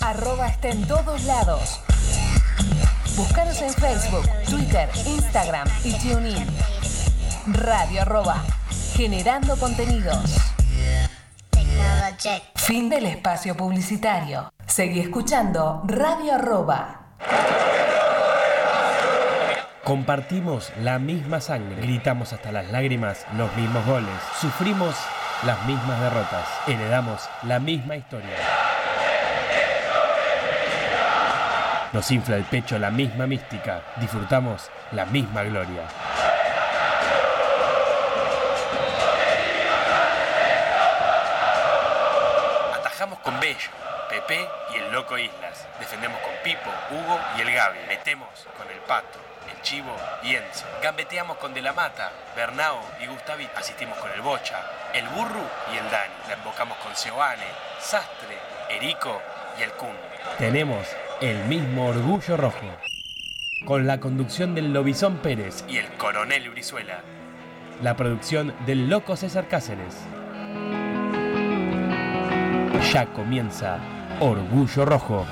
Arroba está en todos lados. Búscanos en Facebook, Twitter, Instagram y TuneIn. Radio arroba. Generando contenidos. Fin del espacio publicitario. Seguí escuchando Radio arroba. Compartimos la misma sangre, gritamos hasta las lágrimas los mismos goles, sufrimos las mismas derrotas, heredamos la misma historia. Nos infla el pecho la misma mística, disfrutamos la misma gloria. Atajamos con Bello, Pepe y el Loco Islas. Defendemos con Pipo, Hugo y el Gaby. Metemos con el Pato, el Chivo y Enzo. Gambeteamos con De la Mata, Bernao y Gustavi. Asistimos con el Bocha, el Burru y el Dani. La embocamos con Seoane, Sastre, Erico y el Kun. Tenemos el mismo orgullo rojo. Con la conducción del Lobizón Pérez y el Coronel Brizuela. La producción del Loco César Cáceres. Ya comienza Orgullo Rojo.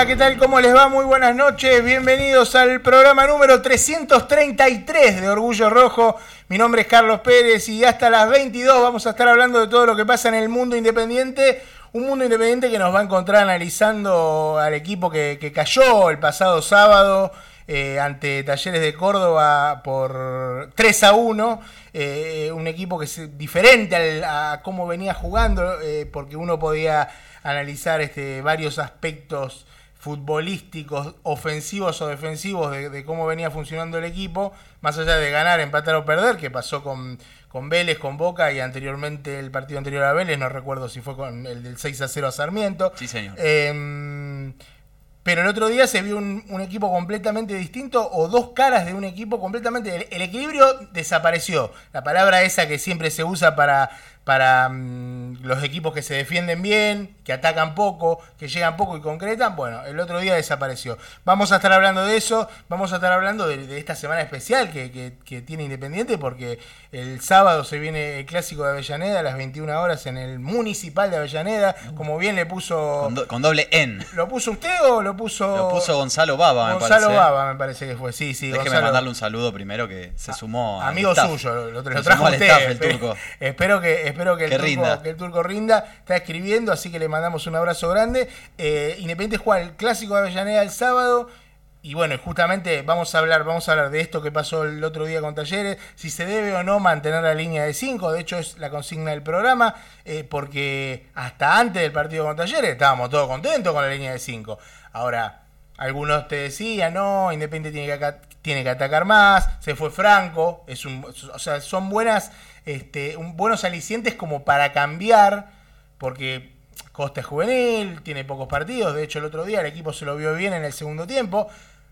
Hola, ¿qué tal? ¿Cómo les va? Muy buenas noches, bienvenidos al programa número 333 de Orgullo Rojo. Mi nombre es Carlos Pérez y hasta las 22 vamos a estar hablando de todo lo que pasa en el mundo independiente. Un mundo independiente que nos va a encontrar analizando al equipo que, cayó el pasado sábado eh, ante Talleres de Córdoba por 3 a 1. eh, un equipo que es diferente a cómo venía jugando, eh, porque uno podía analizar este, varios aspectos futbolísticos, ofensivos o defensivos de, de cómo venía funcionando el equipo, más allá de ganar, empatar o perder, que pasó con, con Vélez, con Boca y anteriormente el partido anterior a Vélez, no recuerdo si fue con el del 6 a 0 a Sarmiento. Sí, señor. Eh, pero el otro día se vio un, un equipo completamente distinto o dos caras de un equipo completamente... El, el equilibrio desapareció. La palabra esa que siempre se usa para, para mm, los equipos que se defienden bien, que atacan poco, que llegan poco y concretan. Bueno, el otro día desapareció. Vamos a estar hablando de eso. Vamos a estar hablando de, de esta semana especial que, que- que tiene Independiente porque el sábado se viene el clásico de Avellaneda a las 21 horas en el Municipal de Avellaneda. Como bien le puso... Con, do- con doble N. ¿Lo puso usted o lo puso.? Lo puso Gonzalo Baba, me Gonzalo parece. Baba, me parece que fue. Sí, sí, Déjeme Gonzalo. mandarle un saludo primero que se sumó al Amigo suyo, lo, lo trajo usted. staff, el turco. Espero que, espero que el, Que turco, rinda. que el turco rinda. Está escribiendo, así que le mandamos un abrazo grande. Eh, Independiente juega el clásico de Avellaneda el sábado. Y bueno, justamente vamos a hablar, vamos a hablar de esto que pasó el otro día con Talleres, si se debe o no mantener la línea de 5, de hecho es la consigna del programa, eh, porque hasta antes del partido con Talleres estábamos todos contentos con la línea de 5. Ahora, algunos te decían, no, Independiente tiene que, tiene que atacar más, se fue Franco, es un, o sea, son buenas, este, un- buenos alicientes como para cambiar, porque Costa es juvenil, tiene pocos partidos, de hecho el otro día el equipo se lo vio bien en el segundo tiempo,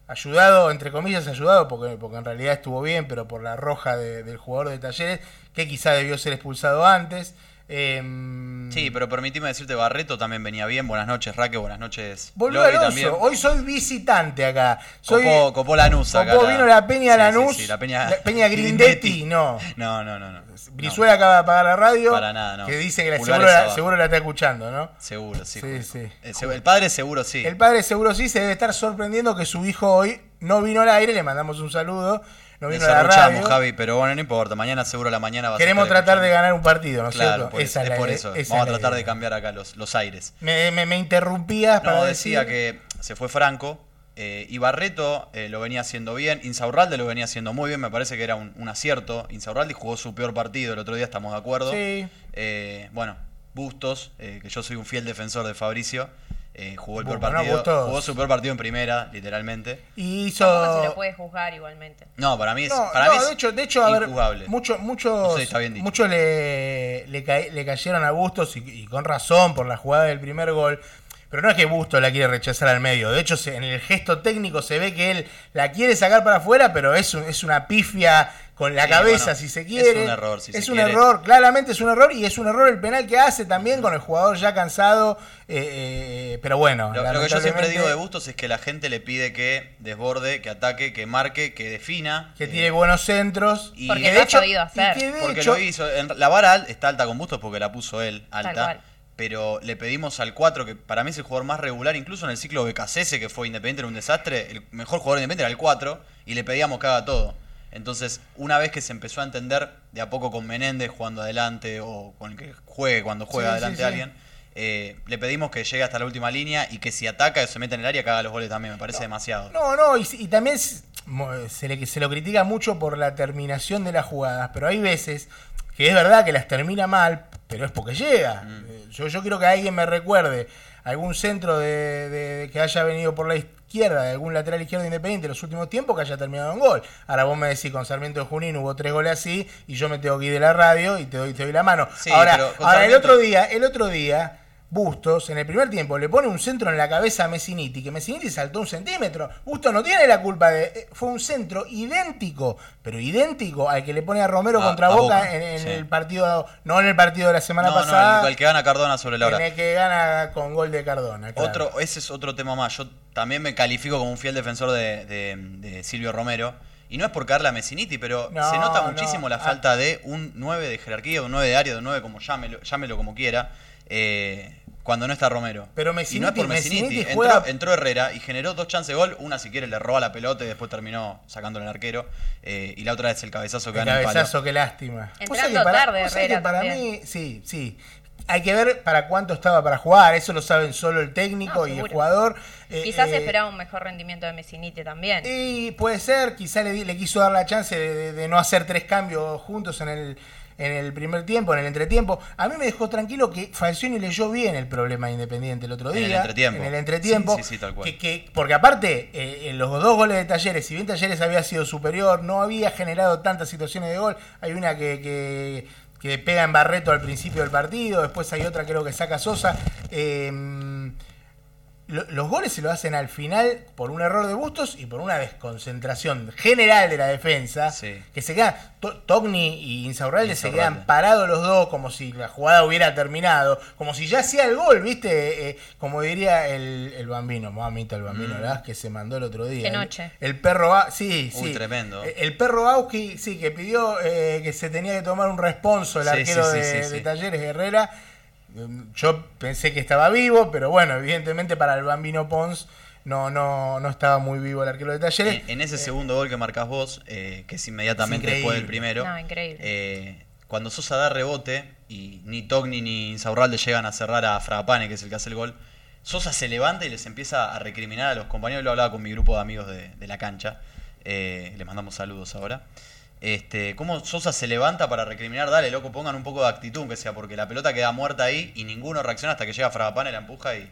ayudado, entre comillas, ayudado, porque, porque en realidad estuvo bien, pero por la roja de- del jugador de Talleres, que quizá debió ser expulsado antes. Em, Sí, pero permitime decirte, Barreto también venía bien. Buenas noches, Raque. Buenas noches, Volvió Lobby Alonso. también. Hoy soy visitante acá. Soy, Copó, copó Lanús acá. Copó, vino la Peña Sí, Lanús. sí, sí, la Peña, la Peña Grindetti, no. No, no, no. no. Brizuela acaba de apagar la radio. Para nada, no. Que dice que la, seguro, la, seguro la está escuchando, ¿no? Seguro, sí. Sí, seg- el padre seguro sí. El padre seguro sí se debe estar sorprendiendo que su hijo hoy no vino al aire. Le mandamos un saludo. No vino a la Desarrochamos, radio. Javi, pero bueno, no importa. Mañana seguro la mañana va a Queremos tratar de ganar un partido, ¿no es Claro, cierto? por es la por eso. esa Vamos a tratar de cambiar acá los, los aires. Me, me, me interrumpías para No, decía decir- que se fue Franco. Eh, y Barreto eh, lo venía haciendo bien. Insaurralde lo venía haciendo muy bien. Me parece que era un, un acierto. Insaurralde jugó su peor partido el otro día, estamos de acuerdo. Sí. Eh, bueno, Bustos, eh, que yo soy un fiel defensor de Fabricio. Eh, jugó el peor Bueno, partido. Jugó su peor partido en primera, literalmente. Y hizo. Tampoco se le puede juzgar igualmente. No, para mí es. No, para no, mí es de hecho, de hecho, a ver, injugable. mucho- muchos, No sé está bien dicho. muchos le, le, ca- le cayeron a Bustos y, y con razón por la jugada del primer gol. Pero no es que Bustos la quiere rechazar al medio. De hecho, se- en el gesto técnico se ve que él la quiere sacar para afuera, pero es, un- es una pifia con la Sí, cabeza, bueno, si se es quiere. un error, si Es se un quiere. error, claramente es un error. Y es un error el penal que hace también con el jugador ya cansado. eh, eh, pero bueno. Lo, lo que yo siempre digo de Bustos es que la gente le pide que desborde, que ataque, que marque, que defina. Que eh, tiene buenos centros. y- Porque que lo ha sabido hacer. y que de Porque hecho- lo hizo. En- la vara está alta con Bustos porque la puso él Tal alta. cual. Pero le pedimos al 4, que para mí es el jugador más regular, incluso en el ciclo BKCS, que fue Independiente, era un desastre. El mejor jugador de Independiente era el 4, y le pedíamos que haga todo. Entonces, una vez que se empezó a entender de a poco con Menéndez jugando adelante, o con el que juegue cuando juega Sí, adelante sí. alguien, eh, le pedimos que llegue hasta la última línea y que si ataca o se mete en el área, que haga los goles también. Me parece demasiado. No, no, y, y también se le, se lo critica mucho por la terminación de las jugadas, pero hay veces que es verdad que las termina mal, pero es porque llega. Mm. Eh, Yo, yo quiero que alguien me recuerde algún centro de, de- que haya venido por la izquierda, de algún lateral izquierdo independiente en los últimos tiempos que haya terminado en gol. Ahora vos me decís, con Sarmiento de Junín hubo tres goles así, y yo me tengo que ir de la radio y te doy, te doy la mano. Sí, ahora, ahora el otro día, el otro día, Bustos, en el primer tiempo, le pone un centro en la cabeza a Messiniti, que Messiniti saltó un centímetro. Bustos no tiene la culpa de. eh, Fue un centro idéntico, pero idéntico al que le pone a Romero A- contra a Boca, Boca, en, en sí. el partido. No en el partido de la semana no, pasada. no, el, el que gana Cardona sobre la hora. en el que gana con gol de Cardona. claro. Otro, ese es otro tema más. Yo también me califico como un fiel defensor de, de- de Silvio Romero. Y no es por caerle a Messiniti, pero No, se nota no. muchísimo la Ah. falta de un 9 de jerarquía, un 9 de área, de un 9 como llámelo, llámelo como quiera. eh, cuando no está Romero. Pero y no es por Messiniti. Messiniti Entró, juega- entró Herrera y generó dos chances de gol. Una, si quiere, le roba la pelota y después terminó sacándole al arquero. Eh, y la otra es el cabezazo que El gana el palo. cabezazo, qué lástima. Entrando que para- tarde sabés que Herrera para también. mí, sí, sí. Hay que ver para cuánto estaba para jugar, eso lo saben solo el técnico No, y el jugador. Eh, Quizás eh, esperaba un mejor rendimiento de Messinite también. Y puede ser, quizá le, quiso dar la chance de, de- de no hacer tres cambios juntos en el, en el primer tiempo, en el entretiempo. A mí me dejó tranquilo que Falcioni leyó bien el problema de Independiente el otro En día. el entretiempo. En el entretiempo. Sí, sí, sí, tal cual. Que, que- porque aparte, eh, en los dos goles de Talleres, si bien Talleres había sido superior, no había generado tantas situaciones de gol. Hay una que, que, que pega en Barreto al principio del partido, después hay otra creo que saca Sosa. Eh, los goles se lo hacen al final por un error de Bustos y por una desconcentración general de la defensa. Sí. Que se quedan, To- Togni y Insaurralde se quedan parados los dos como si la jugada hubiera terminado, como si ya hacía el gol, ¿viste? Eh, como diría el, el bambino, mamita el bambino, Mm. ¿verdad? Que se mandó el otro día. Qué El- noche. El, perro, Ba- sí, Uy, sí. tremendo. El, el perro Auski, sí, que pidió eh, que se tenía que tomar un responso el Sí, arquero sí, sí, de, sí, de. Talleres Herrera. Yo pensé que estaba vivo, pero bueno, evidentemente para el Bambino Pons no, no, no estaba muy vivo el arquero de Talleres. En, en ese segundo gol que marcas vos, eh, que es inmediatamente Es después del primero, No, increíble. eh, cuando Sosa da rebote y ni Togni ni Insaurralde llegan a cerrar a Frapane, que es el que hace el gol, Sosa se levanta y les empieza a recriminar a los compañeros. Lo hablaba con mi grupo de amigos de, de la cancha. Eh, les mandamos saludos ahora. Este, cómo Sosa se levanta para recriminar, dale, loco, pongan un poco de actitud, aunque sea, porque la pelota queda muerta ahí y ninguno reacciona hasta que llega Frapane, la empuja y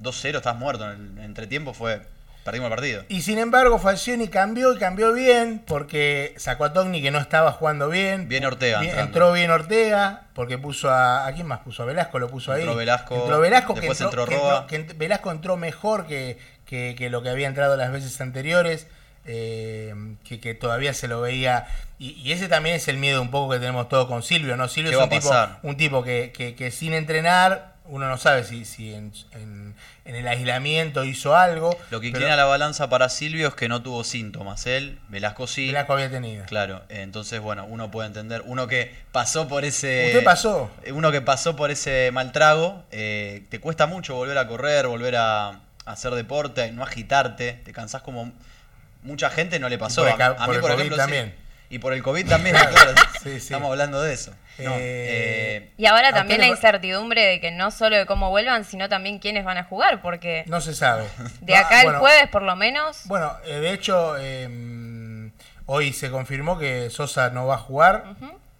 2-0, estás muerto. En el entretiempo fue. Perdimos el partido. Y sin embargo, Falcioni cambió y cambió bien porque sacó a Togni que no estaba jugando bien. Bien Ortega Bien- entró bien Ortega porque puso a. ¿A quién más puso? A Velasco lo puso ahí. Entró Velasco, Entró Velasco después que entró, entró que Roa. entró- que Velasco entró mejor que, que- que lo que había entrado las veces anteriores. Eh, que, que todavía se lo veía. Y, y ese también es el miedo un poco que tenemos todos con Silvio, ¿no? Silvio ¿Qué es un tipo, pasar? un tipo que, que- que sin entrenar, uno no sabe si, si en, en- en el aislamiento hizo algo. Lo que pero inclina la balanza para Silvio es que no tuvo síntomas. Él, Velasco sí. Velasco había tenido. Claro, entonces bueno, uno puede entender, uno que pasó por ese... ¿Usted pasó? Uno que pasó por ese mal trago, eh, te cuesta mucho volver a correr, volver a, a hacer deporte, no agitarte, te cansás como... Mucha gente no le pasó. por el a, a por mí, el por COVID ejemplo, sí. también. Y por el COVID también, claro. Sí, sí. Estamos hablando de eso. No, Eh, eh, Y ahora ¿A también la incertidumbre de que no solo de cómo vuelvan, sino también quiénes van a jugar, porque No se sabe. de acá el bueno, jueves por lo menos, Bueno, eh, de hecho, eh, hoy se confirmó que Sosa no va a jugar.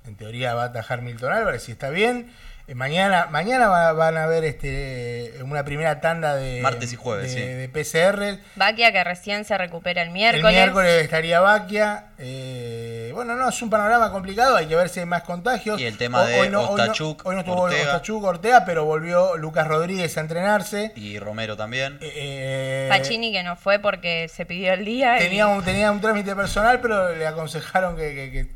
En teoría va a atajar Milton Álvarez, si está bien. Eh, mañana mañana va- van a ver este, una primera tanda de, Martes y jueves, de, sí. de PCR. Baquia que recién se recupera el El miércoles. miércoles estaría Baquia. Eh, bueno, no, es un panorama complicado, hay que ver si hay más contagios. Y el tema de hoy no, hoy no- Ostachuk, hoy no estuvo Ortega. Ostachuk, Ortega, pero volvió Lucas Rodríguez a entrenarse. y Romero también. Eh, Pacini que no fue porque se pidió el día. y- Tenía un, tenía un trámite personal, pero le aconsejaron que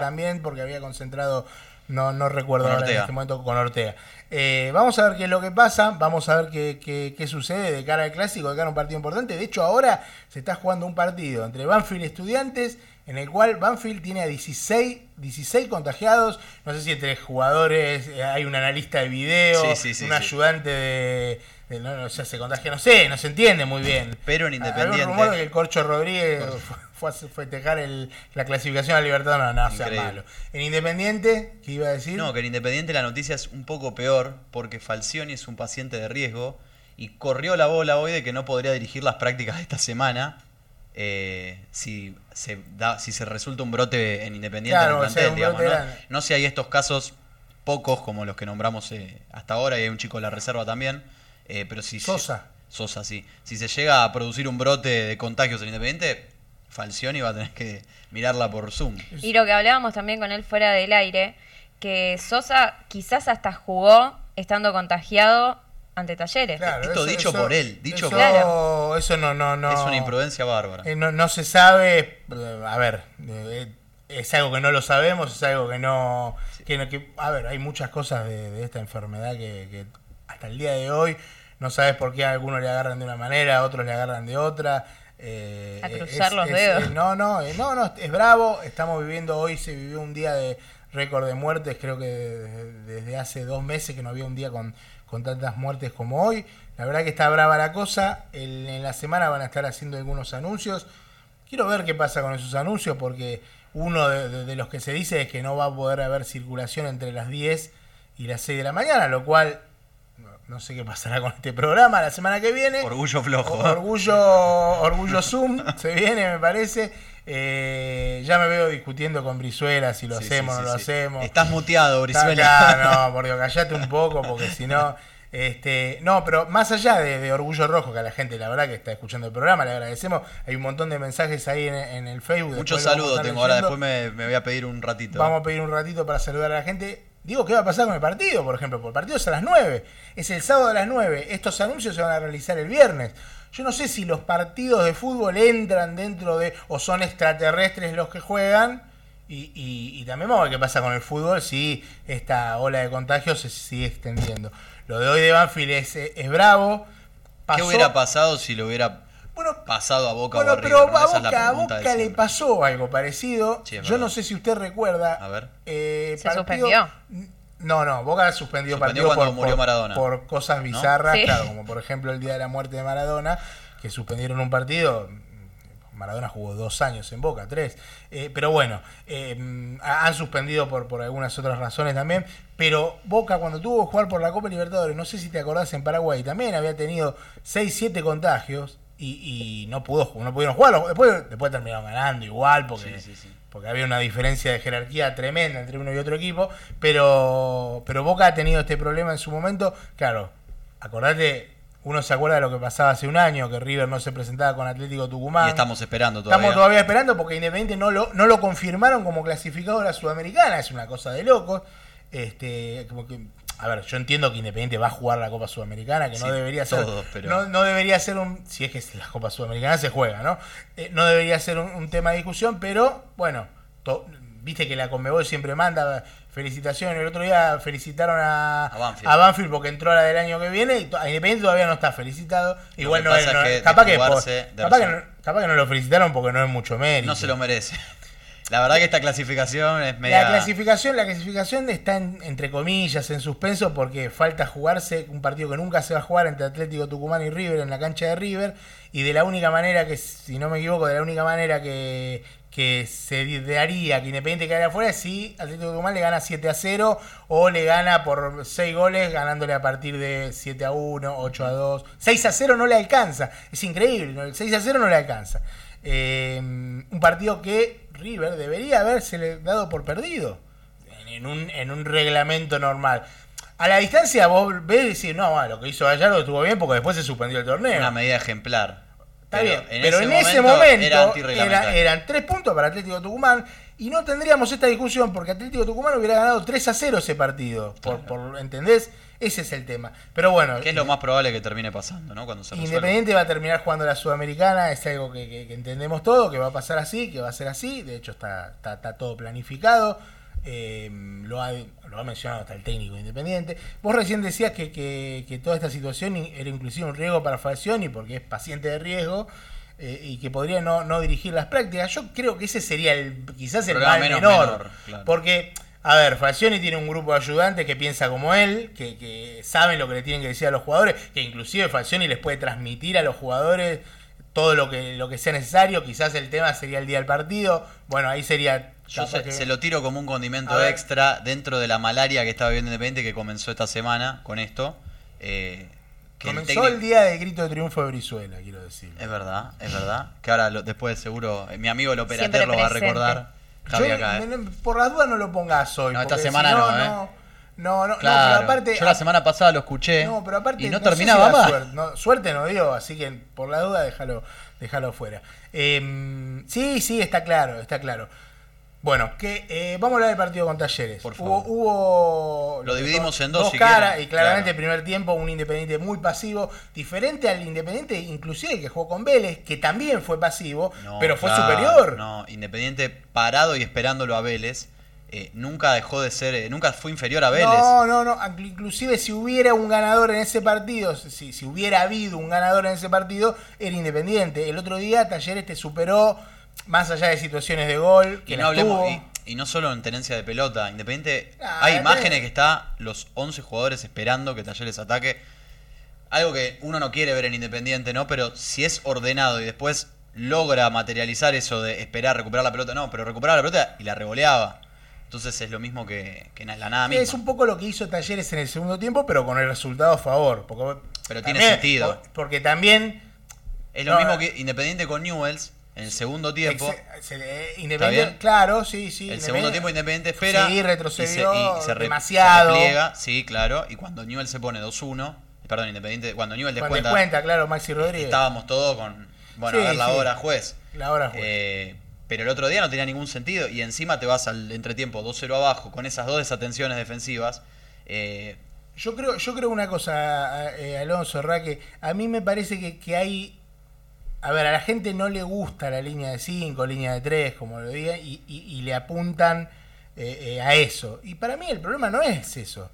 también, porque había concentrado, no, no recuerdo ahora en este momento, con Ortega. Eh, vamos a ver qué es lo que pasa, vamos a ver qué, qué- qué sucede de cara al clásico, de cara a un partido importante. De hecho, ahora se está jugando un partido entre Banfield y Estudiantes, en el cual Banfield tiene a 16, 16 contagiados. No sé si entre jugadores eh, hay un analista de video, Sí, sí, sí, un ayudante de. de- no, o sea, se contagia, no sé, no se entiende muy bien. Pero en Independiente- un rumor de que el Corcho Rodríguez fue a festejar el- la clasificación a Libertad. No, no, sea malo. En Independiente, ¿qué iba a decir? No, que en Independiente la noticia es un poco peor porque Falcioni es un paciente de riesgo y corrió la bola hoy de que no podría dirigir las prácticas de esta semana eh, si, se da, si se resulta un brote en Independiente Claro, en el o sea, plantel, digamos, ¿no? grande. No si hay estos casos pocos como los que nombramos eh, hasta ahora y hay un chico de la reserva también, eh, pero si... Sosa. Sosa, sí. Si se llega a producir un brote de contagios en Independiente, Falcioni va a tener que mirarla por Zoom. Y lo que hablábamos también con él fuera del aire, que Sosa quizás hasta jugó estando contagiado ante Talleres. Claro, Esto dicho por él, dicho eso, por- Claro. Eso no, no, no. Es una imprudencia bárbara. Eh, no, no se sabe, eh, a ver, eh, es algo que no lo sabemos, es algo que no, que, no- que- a ver, hay muchas cosas de, de esta enfermedad que, que hasta el día de hoy no sabes por qué a algunos le agarran de una manera, a otros le agarran de otra. Eh, A cruzar es- los es- dedos. eh, no, no, eh, no, no, es bravo, estamos viviendo hoy, se vivió un día de récord de muertes, creo que desde, desde hace dos meses que no había un día con, con tantas muertes como hoy. La verdad que está brava la cosa. El- en la semana van a estar haciendo algunos anuncios. Quiero ver qué pasa con esos anuncios porque uno de, de- de los que se dice es que no va a poder haber circulación entre las 10 y las 6 de la mañana, lo cual no, sé qué pasará con este programa la semana que viene. Orgullo flojo. Orgullo, orgullo Zoom, se viene, me parece. Eh, ya me veo discutiendo con Brizuela si lo Sí, hacemos o sí, no lo hacemos. Estás muteado, Brizuela. no, por Dios, callate un poco, porque si no. Este, no, pero más allá de, de Orgullo Rojo, que a la gente, la verdad, que está escuchando el programa, le agradecemos. Hay un montón de mensajes ahí en, en el Facebook. Muchos saludos tengo ahora, después me, me voy a pedir un ratito. Vamos a pedir un ratito para saludar a la gente. Digo, ¿qué va a pasar con el partido, por ejemplo? Porque el partido es a las 9. Es el sábado a las 9. Estos anuncios se van a realizar el viernes. Yo no sé si los partidos de fútbol entran dentro de. o son extraterrestres los que juegan. Y, y- y también vamos a ver qué pasa con el fútbol si esta ola de contagios se sigue extendiendo. Lo de hoy de Banfield es, es bravo. ¿Qué hubiera pasado si lo hubiera Bueno, pasado a Boca bueno, o a pero River? ¿no? a Boca, a Boca le pasó algo parecido. Sí, Yo no sé si usted recuerda. A ver. eh, ¿Se suspendió? No, no, Boca suspendió, Suspendió partido cuando por, murió Maradona. por cosas bizarras, Sí. claro, como por ejemplo el día de la muerte de Maradona, que suspendieron un partido. Maradona jugó dos años en Boca, tres. Eh, pero bueno, eh, ha- han suspendido por, por algunas otras razones también. Pero Boca, cuando tuvo que jugar por la Copa Libertadores, no sé si te acordás, en Paraguay también había tenido 6, 7 contagios y, y no, pudo, no pudieron jugar. Después, después terminaron ganando igual, porque, Sí, sí, sí. porque había una diferencia de jerarquía tremenda entre uno y otro equipo. Pero, pero Boca ha tenido este problema en su momento. Claro, acordate, uno se acuerda de lo que pasaba hace un año, que River no se presentaba con Atlético Tucumán. Y estamos esperando todavía. Estamos todavía esperando porque Independiente no lo, no lo confirmaron como clasificado a la Sudamericana. Es una cosa de locos. Este, como que, a ver, yo entiendo que Independiente va a jugar la Copa Sudamericana, que no debería ser. todos, pero- no, no debería ser un. Si es que la Copa Sudamericana se juega, ¿no? Eh, no debería ser un, un tema de discusión, pero bueno, to- viste que la Conmebol siempre manda felicitaciones. El otro día felicitaron a, A Banfield. a Banfield porque entró a la del año que viene y a Independiente todavía no está felicitado. Igual no es. no- capaz, que, capaz, no, capaz que no lo felicitaron porque no es mucho mérito. No se lo merece. La verdad que esta clasificación es media... La clasificación, la clasificación está en- entre comillas en suspenso porque falta jugarse un partido que nunca se va a jugar entre Atlético Tucumán y River en la cancha de River y de la única manera que, si no me equivoco, de la única manera que, que se daría que Independiente quedara afuera es si Atlético Tucumán le gana 7 a 0 o le gana por 6 goles ganándole a partir de 7 a 1, 8 a 2. 6 a 0 no le alcanza, es increíble, el 6 a 0 no le alcanza. Eh, un partido que River debería haberse dado por perdido en un, en un reglamento normal. A la distancia vos ves y decís, no, bueno, lo que hizo Gallardo estuvo bien porque después se suspendió el torneo. Una medida ejemplar. Está Pero bien, en pero ese en ese momento momento era era- antirreglamentario. eran tres puntos para Atlético Tucumán y no tendríamos esta discusión porque Atlético Tucumán hubiera ganado 3 a 0 ese partido. Por, por- ¿Entendés? Ese es el tema. Pero bueno, Que es lo más probable que termine pasando, ¿no? Cuando se resuelva. Independiente va a terminar jugando la Sudamericana, es algo que, que- que entendemos todo, que va a pasar así, que va a ser así, de hecho está, está, está todo planificado, eh, lo, ha, lo ha mencionado hasta el técnico de Independiente. Vos recién decías que, que- que toda esta situación era inclusive un riesgo para Falcioni porque es paciente de riesgo eh, y que podría no, no dirigir las prácticas. Yo creo que ese sería el quizás el mal menor, menor, claro. porque... A ver, Falcioni tiene un grupo de ayudantes que piensa como él, que, que saben lo que le tienen que decir a los jugadores, que inclusive Falcioni les puede transmitir a los jugadores todo lo que, lo que sea necesario. Quizás el tema sería el día del partido. Bueno, ahí sería... Yo se, que- se lo tiro como un condimento A ver. extra dentro de la malaria que estaba viviendo Independiente que comenzó esta semana con esto. eh, que el Comenzó técnico- el día del grito de triunfo de Brizuela, quiero decir. Es verdad, es verdad. Que ahora lo- después seguro eh, mi amigo el operater lo va a recordar. Javi Yo, acá, eh. me- por las dudas no lo pongas hoy. No, esta porque si semana no, ¿eh? No, no, no, Claro. no, pero aparte... Yo la semana pasada lo escuché No, pero aparte y no, sé terminaba si más. Suerte no, suerte no dio, así que por la duda déjalo, déjalo fuera. Eh, sí, sí, está claro, está claro. Bueno, que eh, vamos a hablar del partido con Talleres. Por Hubo, favor. hubo Lo dividimos en dos, si caras y claramente Claro. el primer tiempo un Independiente muy pasivo, diferente al Independiente inclusive que jugó con Vélez, que también fue pasivo, No, pero fue claro, superior. No, Independiente parado y esperándolo a Vélez. eh, nunca dejó de ser, eh, nunca fue inferior a Vélez. No, no, no. Inclu- Inclusive si hubiera un ganador en ese partido, si, si hubiera habido un ganador en ese partido, era Independiente. El otro día Talleres te superó, más allá de situaciones de gol, que y no hablemos, y, Y no solo en tenencia de pelota, Independiente. Ah, hay imágenes que está los 11 jugadores esperando que Talleres ataque. Algo que uno no quiere ver en Independiente, ¿no? Pero si es ordenado y después logra materializar eso de esperar, recuperar la pelota, no, pero recuperaba la pelota y la revoleaba. Entonces es lo mismo que, que en la nada misma. Es un poco lo que hizo Talleres en el segundo tiempo, pero con el resultado a favor. Porque, Pero tiene sentido. por- Porque también. Es lo No, mismo que Independiente con Newells el segundo tiempo. ex- se le- Independiente, claro, sí, sí. el segundo tiempo Independiente- espera. Sí, retrocedió y se, y se re- demasiado. repliega, sí, claro. Y cuando Newell se pone 2-1, perdón, Independiente, cuando Newell Cuando descuenta, descuenta, claro, Maxi Rodríguez. estábamos todos con. Bueno, Sí, a ver la sí. hora, juez. La hora fue. Eh, pero el otro día no tenía ningún sentido. Y encima te vas al entretiempo 2-0 abajo con esas dos desatenciones defensivas. Eh, Yo creo, yo creo una cosa, eh, Alonso, Raque. A mí me parece que, que hay. A ver, a la gente no le gusta la línea de 5, línea de 3, como lo diga, y, y- y le apuntan eh, eh, a eso. Y para mí el problema no es eso.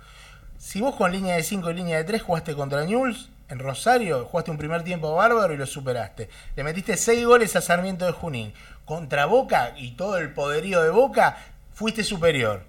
Si vos con línea de 5 y línea de 3 jugaste contra Newell's en Rosario, jugaste un primer tiempo bárbaro y lo superaste. Le metiste 6 goles a Sarmiento de Junín. Contra Boca y todo el poderío de Boca, fuiste superior.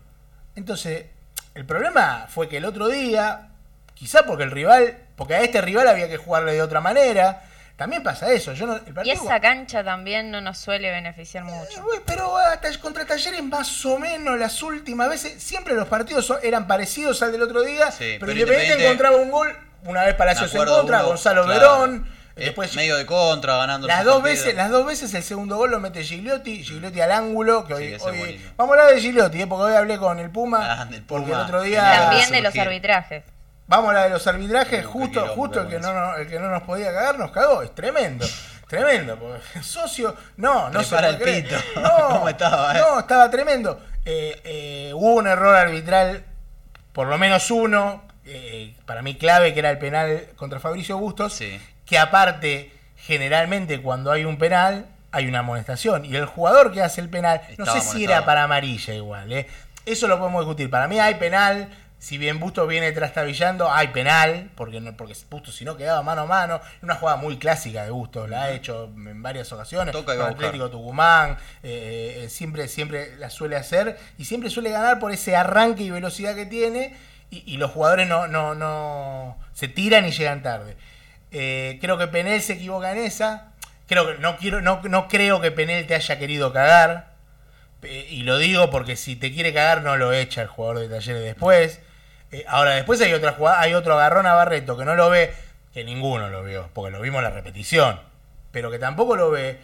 Entonces, el problema fue que el otro día, quizá porque el rival, porque a este rival había que jugarle de otra manera, también pasa eso. Yo no, el Y esa cancha también no nos suele beneficiar Eh, mucho. pero hasta contra Talleres más o menos las últimas veces, siempre los partidos eran parecidos al del otro día, Sí, pero, pero Independiente, Independiente- encontraba un gol, una vez Palacios en contra, uno, Gonzalo claro, Verón, eh, después medio de contra, ganando las dos partido. veces, las dos veces el segundo gol lo mete Gigliotti, Gigliotti al ángulo, que hoy, vamos a hablar de Gigliotti, eh, porque hoy hablé con el Puma, Ah, del porque Puma. el otro día También de los arbitrajes. Vamos a hablar de los arbitrajes, justo, quilombo justo el que, no, el que no nos podía cagar nos cagó, es tremendo, tremendo, porque socio, no, no se puede el creer. pito. No, ¿Cómo estaba, eh? no, estaba tremendo. Eh, eh, hubo un error arbitral, por lo menos uno, para mí clave, que era el penal contra Fabricio Bustos, Sí. que aparte, generalmente cuando hay un penal, hay una amonestación, y el jugador que hace el penal, no sé si era para amarilla igual, eso lo podemos discutir. Para mí hay penal, si bien Bustos viene trastabillando, hay penal, porque no, porque Bustos si no quedaba mano a mano, una jugada muy clásica de Bustos, la ha hecho en varias ocasiones, Toca con. Atlético Tucumán, eh, eh, siempre, siempre la suele hacer, y siempre suele ganar por ese arranque y velocidad que tiene, y, y los jugadores no, no, no se tiran y llegan tarde. Eh, creo que Penel se equivoca en esa. Creo que no quiero, no, no creo que Penel te haya querido cagar. Eh, y lo digo porque si te quiere cagar no lo echa el jugador de talleres después. Eh, ahora después hay otra jugada, hay otro agarrón a Barreto que no lo ve, que ninguno lo vio, porque lo vimos en la repetición. Pero que tampoco lo ve,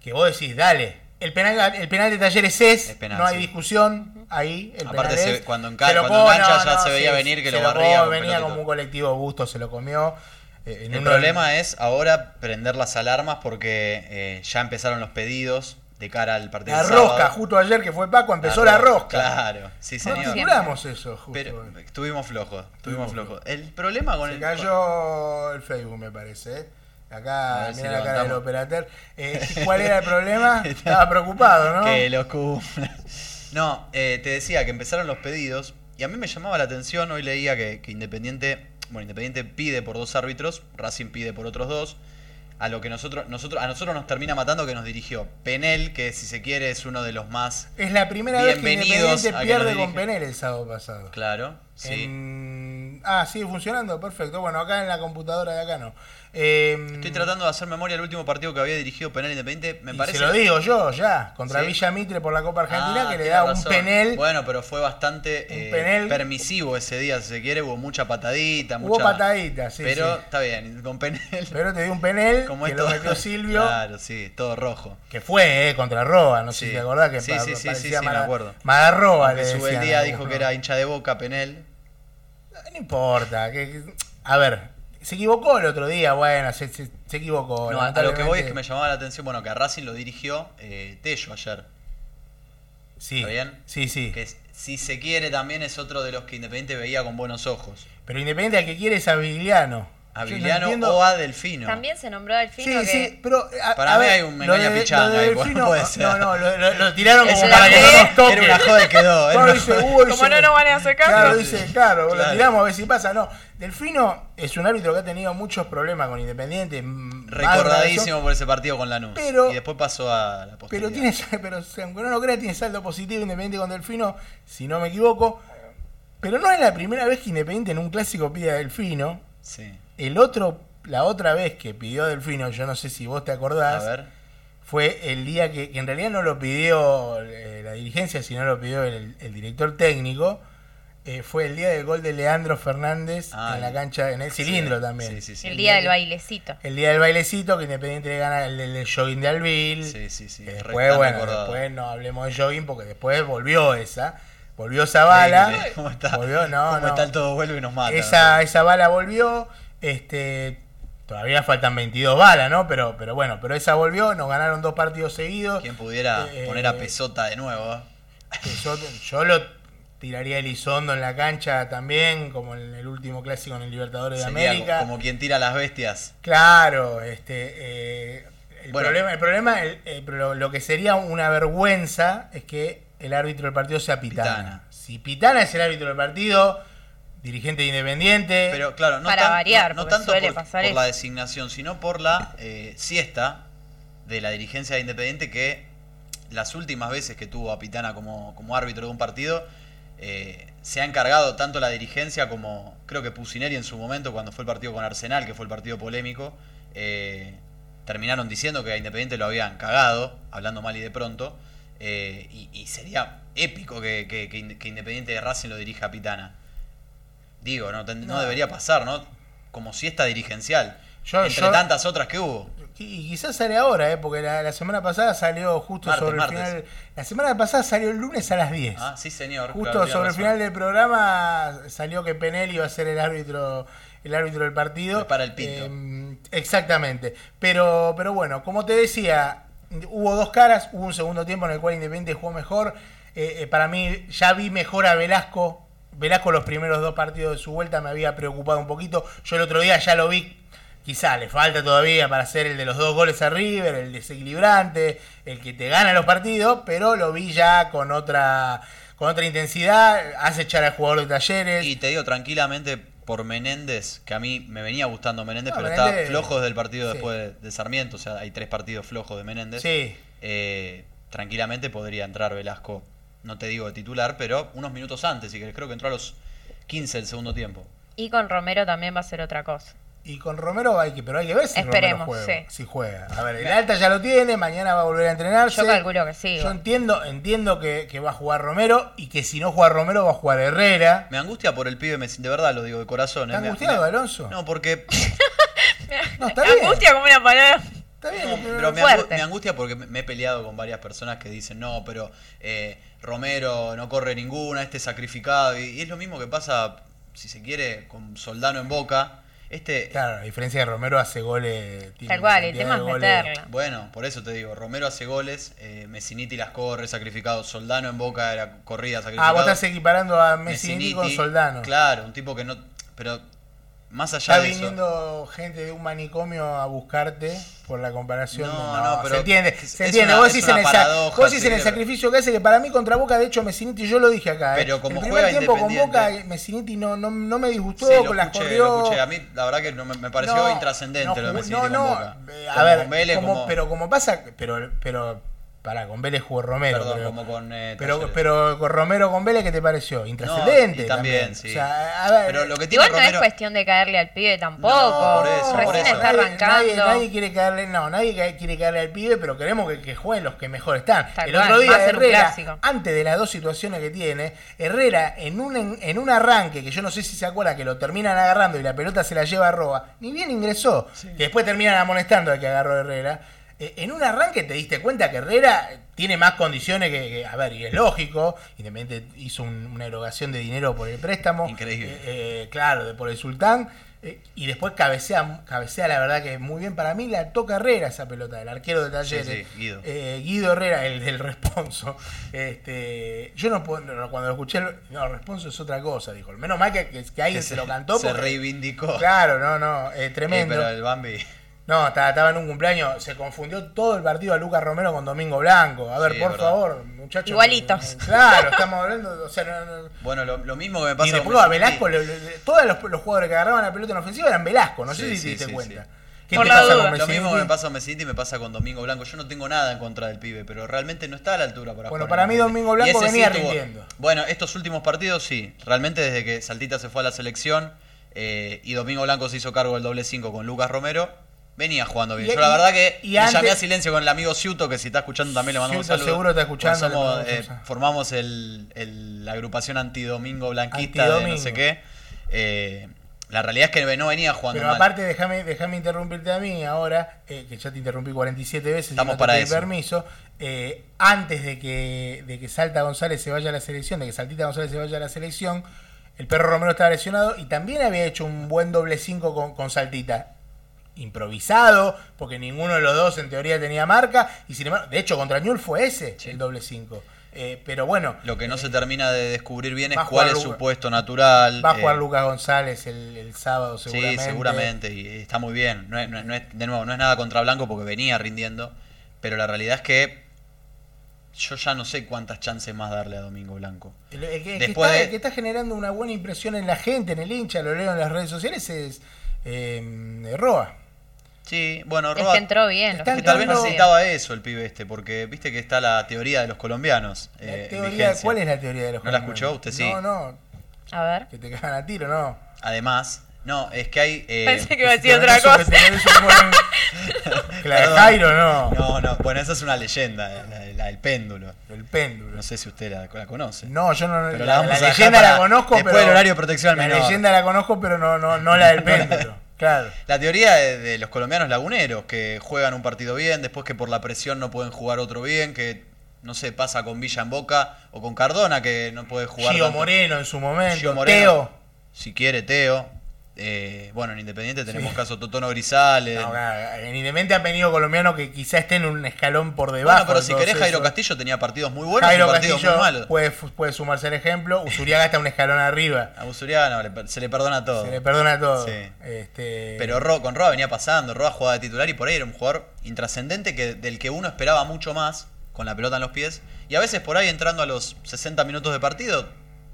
que vos decís, dale. El penal, el penal de talleres es, Es penal, no hay sí. discusión ahí. El Aparte penal se- es. cuando enca- cuando come, engancha ya se veía venir que se lo barría venía como un colectivo Busto, se lo comió. Eh, El problema es ahora prender las alarmas porque eh, ya empezaron los pedidos de cara al partido. La del sábado. rosca, justo ayer que fue Paco, empezó la, rosca. Claro, sí No señor. figuramos eso, justo. Pero estuvimos flojos, estuvimos flojos. El problema con Se el cayó el Facebook, me parece. ¿eh? Acá, ver si mira la cara del operator. Eh, ¿Cuál era el problema? Estaba preocupado, ¿no? Que los cumpla. No, eh, te decía que empezaron los pedidos y a mí me llamaba la atención. Hoy leía que, que Independiente, bueno, Independiente pide por dos árbitros, Racing pide por otros dos. A lo que nosotros, nosotros, a nosotros nos termina matando que nos dirigió Penel, que si se quiere es uno de los más Es la primera vez que Bienvenidos Independiente que pierde con. Penel el sábado pasado. claro. Sí. En- Ah, sigue funcionando, perfecto. Bueno, acá en la computadora de acá no. Eh, Estoy tratando de hacer memoria del último partido que había dirigido Penel Independiente. Me parece. Se lo digo yo ya, contra Sí. Villa Mitre por la Copa Argentina, Ah, que le da un penel. Bueno, pero fue bastante eh, penel. permisivo ese día, si se quiere. Hubo mucha patadita, Hubo mucha. patadita, sí. pero sí. está bien, con Penel. Pero te dio un penel como que esto. lo metió Silvio. Claro, sí, todo rojo. Que fue, eh, contra Roa, no sé Sí. si te acordás que Sí, pa- sí, sí, parecía sí, sí, me Mara- acuerdo. Magarroa le decían día dijo que era hincha de boca, Penel. No importa, que, a ver, se equivocó el otro día, bueno, se, se- se equivocó. No, a lo que voy es que me llamaba la atención, bueno, que a Racing lo dirigió eh, Tello ayer. Sí, ¿Está bien? sí, sí. Que si se quiere también es otro de los que Independiente veía con buenos ojos. Pero Independiente al que quiere es a Vigliano. A no Viliano o a Delfino. También se nombró a Delfino Sí, que sí, pero. a- Para a mí ver, hay un lo engaña pichanga lo Delfino- puede ser. No, no, lo, lo- lo tiraron como para que no nos toque. Era una joda que quedó. Claro, dice, joda. "Uy, Como no nos van a hacer caso. Claro, dice, claro, lo Claro. tiramos a ver si pasa. No, Delfino es un árbitro que ha tenido muchos problemas con Independiente. Recordadísimo por ese partido con Lanús. Pero- y después pasó a la Pero tiene, pero aunque no lo crea, tiene saldo positivo Independiente con Delfino, si no me equivoco. Pero no es la primera vez que Independiente en un clásico pide a Delfino. Sí. El otro, la otra vez que pidió Delfino, yo no sé si vos te A acordás, ver. fue el día que, que en realidad no lo pidió eh, la dirigencia, sino lo pidió el, el director técnico. eh, fue el día del gol de Leandro Fernández en la el- cancha, en el cilindro Sí, también. Sí, sí, sí. el día del bailecito. El día del bailecito, que Independiente le gana el del jogging de Alvil. Sí, sí, sí. Después, bueno, recordado. después no hablemos de jogging porque después volvió esa. Volvió esa bala. ¿Cómo está? Volvió, no, ¿Cómo no. está el todo vuelve y nos mata? esa, esa bala volvió. Este, todavía faltan 22 balas, ¿no? Pero, pero bueno, pero esa volvió. Nos ganaron dos partidos seguidos. ¿Quién pudiera Eh, poner a Pesota de nuevo? eh? que yo, lo tiraría Elizondo en la cancha también, como en el último clásico en el Libertadores de América. como quien tira las bestias. Claro, este, eh, el Bueno. problema, el problema el- eh, lo que sería una vergüenza es que el árbitro del partido sea Pitana. Pitana. Si Pitana es el árbitro del partido, dirigente de Independiente, Pero claro, no, Para tan- variar, no- tanto suele por, pasar por eso. la designación, sino por la eh, siesta de la dirigencia de Independiente que las últimas veces que tuvo a Pitana como, como árbitro de un partido, eh, se ha encargado tanto la dirigencia como creo que Pusineri en su momento cuando fue el partido con Arsenal, que fue el partido polémico, eh, terminaron diciendo que a Independiente lo habían cagado, hablando mal y de pronto, eh, y, y sería épico que, que- que Independiente de Racing lo dirija a Pitana. Digo, no, ten- no No. debería pasar, ¿no? Como siesta dirigencial. Yo- entre yo- tantas otras que hubo. y quizás sale ahora, eh, porque la, la semana pasada salió justo Martes, sobre martes. el final. La semana pasada salió el lunes a las 10. Ah, sí, señor. Justo claro, sobre el final del programa salió que Penel iba a ser el árbitro el árbitro del partido. Para el pito. Eh, exactamente. Pero, pero bueno, como te decía, hubo dos caras. Hubo un segundo tiempo en el cual Independiente jugó mejor. Eh, eh, para mí, ya vi mejor a Velasco. Velasco los primeros dos partidos de su vuelta me había preocupado un poquito. Yo el otro día ya lo vi. Quizá le falta todavía para ser el de los dos goles a River, el desequilibrante, el que te gana los partidos, pero lo vi ya con otra con otra intensidad, hace echar al jugador de talleres. Y te digo tranquilamente por Menéndez, que a mí me venía gustando Menéndez, No, pero Menéndez- está flojo desde el partido sí. después de, de Sarmiento. O sea, hay tres partidos flojos de Menéndez. Sí. Eh, tranquilamente podría entrar Velasco, no te digo de titular, pero unos minutos antes, si querés. Creo que entró a los 15 del segundo tiempo. Y con Romero también va a ser otra cosa. Y con Romero hay que, pero hay que ver si Esperemos, Romero juega. sí. Si juega. A ver, el alta ya lo tiene, mañana va a volver a entrenarse. Yo calculo que sí. Yo entiendo, entiendo que, que va a jugar Romero y que si no juega Romero va a jugar Herrera. Me angustia por el pibe, de verdad lo digo de corazón. ¿Está eh, me- angustiado, me- Alonso? No, porque No, está bien. Angustia como una palabra. Está bien. pero- Pero me, Fuerte. angu- me angustia porque me me he peleado con varias personas que dicen, no, pero eh, Romero no corre ninguna, este es sacrificado. Y, y es lo mismo que pasa, si se quiere, con Soldano en Boca. Este, Claro, a diferencia de Romero hace goles. Tal cual, el tema es meterla. bueno, por eso te digo, Romero hace goles, eh, Messiniti las corre, sacrificado. Soldano en Boca era corrida, sacrificado. Ah, vos estás equipando a Messi con Messiniti, Soldano. Claro, un tipo que no... Pero más allá Está de eso... viniendo gente de un manicomio a buscarte por la comparación. No, de- no, pero se entiende, se entiende. una- vos decís en el, vos decís en el sacrificio que hace que para mí contra Boca, de hecho, Messiniti, yo lo dije acá. Pero ¿eh? como el primer tiempo con Boca, Independiente- Messiniti no, no, no me disgustó, Sí, con las corrió. A mí, la verdad que no me, me pareció No, intrascendente no lo de jugó- Messi no, con no, Boca. eh, A Como ver, Vélez, como- como- pero como pasa, pero, pero, para, con Vélez jugó Romero. Perdón, como con, eh, pero, pero con Romero con Vélez, ¿qué te pareció? Intrascendente. también, sí. O sea, a ver, Pero lo que tiene Igual no es cuestión de caerle al pibe tampoco. No, por eso, por eso. está Nadie- arrancando. Nadie, nadie quiere caerle, no, nadie quiere caerle al pibe, pero queremos que, que jueguen los que mejor están. Tal el cual, otro día Herrera, antes de las dos situaciones que tiene, Herrera en un en, en un arranque que yo no sé si se acuerda que lo terminan agarrando y la pelota se la lleva a Roa, ni bien ingresó, que después terminan amonestando al que agarró Herrera. Eh, En un arranque te diste cuenta que Herrera tiene más condiciones que, que- a ver, y es lógico, Independiente hizo un- una erogación de dinero por el préstamo. Increíble. Eh, eh, claro, de por el sultán. Eh, y después cabecea, cabecea la verdad que muy bien. Para mí la toca Herrera esa pelota, el arquero de Talleres. Sí, sí, Guido. Eh, Guido Herrera, el del responso. Este, yo no puedo, no, cuando lo escuché, no, el responso es otra cosa, dijo. Menos mal que, que, que alguien se, lo cantó. Se porque- reivindicó. Claro, no, no, tremendo. pero el Bambi. No, estaba, estaba en un cumpleaños, se confundió todo el partido a Lucas Romero con Domingo Blanco. A ver, Sí, por favor, muchachos. Igualitos. Claro, estamos hablando, o sea, no- no- Bueno, lo, lo mismo que me y pasa después con a Messi. Velasco, le- le- le- todos los, los jugadores que agarraban la pelota en ofensiva eran Velasco, no sé si sí, te diste sí, cuenta. sí. ¿Qué Por te la pasa duda. con Lo mismo que me pasa con Messi y me pasa con Domingo Blanco. Yo no tengo nada en contra del pibe, pero realmente no está a la altura para Bueno, jugar para mí. Domingo Blanco Y venía tuvo- rindiendo. Bueno, estos últimos partidos sí. Realmente desde que Saltita se fue a la selección eh, y Domingo Blanco se hizo cargo del doble 5 con Lucas Romero, venía jugando bien. Y- Yo la verdad que y antes- llamé a silencio con el amigo Ciuto, que si está escuchando también le mandamos Ciuto un saludo. seguro está escuchando, somos, eh, formamos el, el- la agrupación antidomingo blanquista de no Antidomingo. sé qué. Eh, la realidad es que no venía jugando Pero mal. aparte, déjame déjame interrumpirte a mí ahora, eh, que ya te interrumpí 47 veces Estamos y no te para eso. permiso. eh, antes de que, de que Salta González se vaya a la selección, de que Saltita González se vaya a la selección, el perro Romero estaba lesionado y también había hecho un buen doble 5 con, con Saltita. Improvisado, porque ninguno de los dos en teoría tenía marca, y sin embargo, de hecho, contra Ñul fue ese el doble 5. Eh, pero bueno, Lo que no se termina de descubrir bien es cuál jugar es su puesto natural. va a jugar eh, Lucas González el, el sábado seguramente. Sí, seguramente, y está muy bien. No es, no de nuevo, no es nada contra Blanco porque venía rindiendo, pero la realidad es que yo ya no sé cuántas chances más darle a Domingo Blanco. El, el que, el que Después está, de- el que está generando una buena impresión en la gente, en el hincha, lo leo en las redes sociales, es eh, Roa. Sí, bueno, Es Roa, que entró bien. Los que tal vez necesitaba eso el pibe este, porque viste que está la teoría de los colombianos. La eh, teoría. ¿Cuál es la teoría de los ¿No la colombianos? escuchó? Usted sí. No, no, A ver. que te cagan a tiro, no. Además, no, es que hay... eh, Pensé que iba a decir otra cosa. buen- la Perdón. Jairo, no. No, no, bueno, esa es una leyenda, la, la del péndulo. El péndulo. No sé si usted la, la conoce. No, yo no. Pero la, la la leyenda para la conozco, después pero. del horario de protección al La menor. leyenda la conozco, pero no, no, no la del péndulo. Claro. La teoría de, de los colombianos laguneros, que juegan un partido bien, después que por la presión no pueden jugar otro bien, que no sé, pasa con Villa en Boca o con Cardona, que no puede jugar. Gio tanto. Moreno en su momento. Gio Moreno, Teo. Si quiere, Teo. Eh, bueno, en Independiente tenemos caso Totono Grisales. No, claro, en Independiente han venido colombianos que quizá estén un escalón por debajo. bueno, pero si querés, Jairo. Castillo tenía partidos muy buenos Jairo y partidos Castillo muy malos. puede, puede sumarse al ejemplo. Usuriaga está un escalón arriba. A le per- se le perdona todo. Se le perdona todo. Sí. Este, Pero Ro- con Roa venía pasando, Roa jugaba de titular y por ahí era un jugador intrascendente que, del que uno esperaba mucho más con la pelota en los pies. Y a veces por ahí entrando a los 60 minutos de partido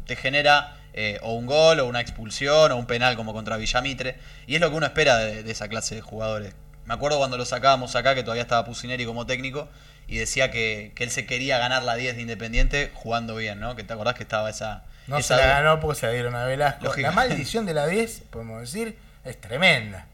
te genera eh, o un gol o una expulsión o un penal como contra Villamitre. Y es lo que uno espera de, de esa clase de jugadores. Me acuerdo cuando lo sacábamos acá que todavía estaba Pusineri como técnico y decía que, que él se quería ganar la 10 de Independiente jugando bien, ¿no? Que te acordás que estaba esa... no esa se la ganó porque se la dieron a Velasco. Lógica. La maldición de la 10, podemos decir, es tremenda.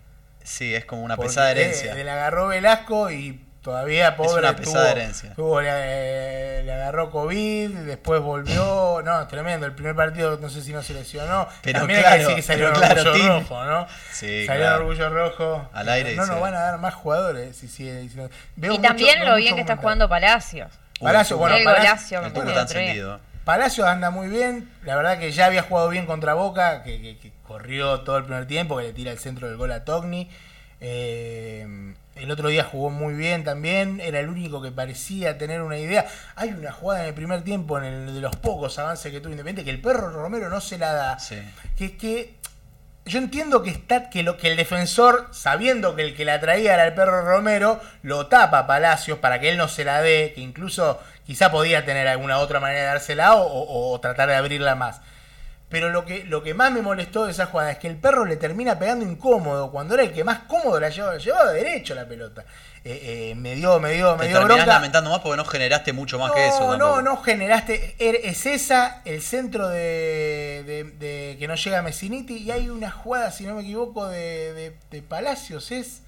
Sí, es como una Porque, pesada eh, herencia. le agarró Velasco y todavía pobre una pesada tuvo- herencia. tuvo- le, le agarró COVID, después volvió, no, tremendo, el primer partido no sé si no se lesionó, Pero también hay claro, que decir que salió en claro, orgullo rojo, ¿no? Sí, salió claro. en orgullo rojo. Al aire No dice- nos van a dar más jugadores si. Veo Y mucho- también veo lo bien que está jugando Palacios. Uy, Palacio, el bueno, el Palacio- El día. encendido. Palacios anda muy bien, la verdad que ya había jugado bien contra Boca, que, que- que corrió todo el primer tiempo, que le tira el centro del gol a Togni. Eh, el otro día jugó muy bien también, era el único que parecía tener una idea. Hay una jugada en el primer tiempo, en el de los pocos avances que tuvo Independiente, que el perro Romero no se la da. Sí. Que, que yo entiendo que está que lo que el defensor, sabiendo que el que la traía era el perro Romero, lo tapa a Palacios para que él no se la dé, que incluso quizá podía tener alguna otra manera de dársela o, o- o tratar de abrirla más. Pero lo que, lo que más me molestó de esa jugada es que el perro le termina pegando incómodo, cuando era el que más cómodo la llevaba, llevaba derecho la pelota. Eh, eh, me dio, me dio, me Te dio bronca. lamentando más porque no generaste mucho más no, que eso. No, tampoco. no generaste. er- Es esa, el centro de, de- de que no llega a Messiniti. Y hay una jugada, si no me equivoco, de, de- de Palacios. Es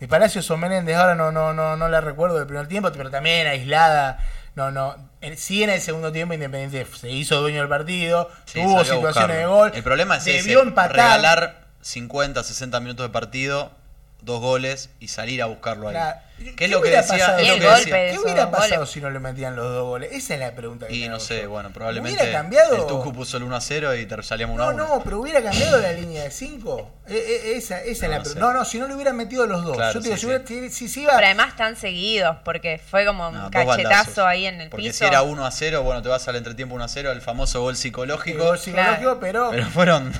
de Palacios o Menéndez. Ahora no, no, no, no la recuerdo del primer tiempo, pero también aislada. No, no. Sí, en el segundo tiempo Independiente se hizo dueño del partido. Sí, tuvo situaciones de gol. El problema es debió ese, empatar. regalar 50, 60 minutos de partido dos goles y salir a buscarlo ahí. Claro. ¿Qué es lo que hubiera decía? pasado? es Y lo el que golpe decía. de ¿Qué hubiera pasado goles. si no le metían los dos goles? Esa es la pregunta que Y no sé, yo. bueno, probablemente ¿Hubiera cambiado? el Tucu puso el 1 a 0 y te salíamos 1 a No, 1. no, pero hubiera cambiado la línea de 5. esa esa No, es la no pre- sé. No, no, si no le hubieran metido los dos. Claro, yo te digo, sí, si, hubiera- si, si se iba. Pero además están seguidos, porque fue como un No, cachetazo ahí en el Porque piso. si era 1 a 0, bueno, te vas al entretiempo 1 a 0, el famoso gol psicológico. gol psicológico, Claro. pero, Pero fueron.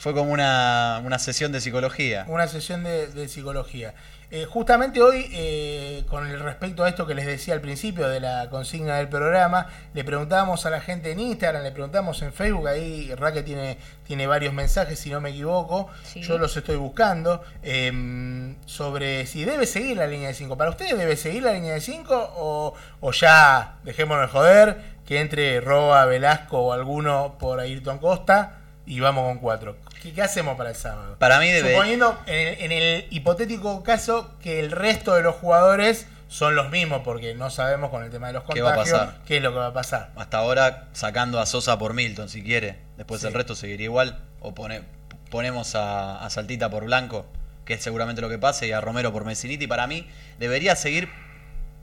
Fue como una, una sesión de psicología. una sesión de, de psicología. Eh, justamente hoy, eh, con el respecto a esto que les decía al principio de la consigna del programa, le preguntábamos a la gente en Instagram, le preguntamos en Facebook, ahí Raque tiene, tiene varios mensajes, si no me equivoco, Sí. yo los estoy buscando, eh, sobre si debe seguir la línea de 5. ¿Para ustedes debe seguir la línea de 5 o, o ya, dejémonos de joder, que entre Roa, Velasco o alguno por Ayrton Costa y vamos con 4? ¿Qué, qué hacemos para el sábado? Para mí debe. Suponiendo en el, en el hipotético caso que el resto de los jugadores son los mismos, porque no sabemos con el tema de los ¿Qué va a contagios pasar? qué es lo que va a pasar. Hasta ahora sacando a Sosa por Milton, si quiere. Después Sí. el resto seguiría igual. O pone- ponemos a, a Saltita por Blanco, que es seguramente lo que pase, y a Romero por Messiniti. Para mí debería seguir.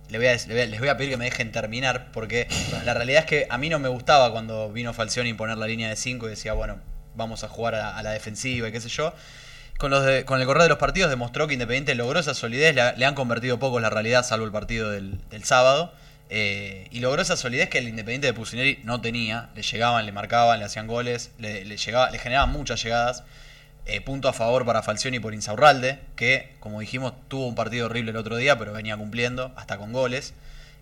Voy a- les voy a pedir que me dejen terminar, porque la realidad es que a mí no me gustaba cuando vino Falcioni poner la línea de 5 y decía, bueno, vamos a jugar a la, defensiva y qué sé yo. Con, los con el correr de los partidos demostró que Independiente logró esa solidez, le, han convertido pocos la realidad, salvo el partido del, del sábado. eh, y logró esa solidez que el Independiente de Pusineri no tenía. Le llegaban, le marcaban, le hacían goles, le, le llegaba, le generaban muchas llegadas. Eh, punto a favor para Falcioni por Insaurralde, que, como dijimos, tuvo un partido horrible el otro día, pero venía cumpliendo, hasta con goles.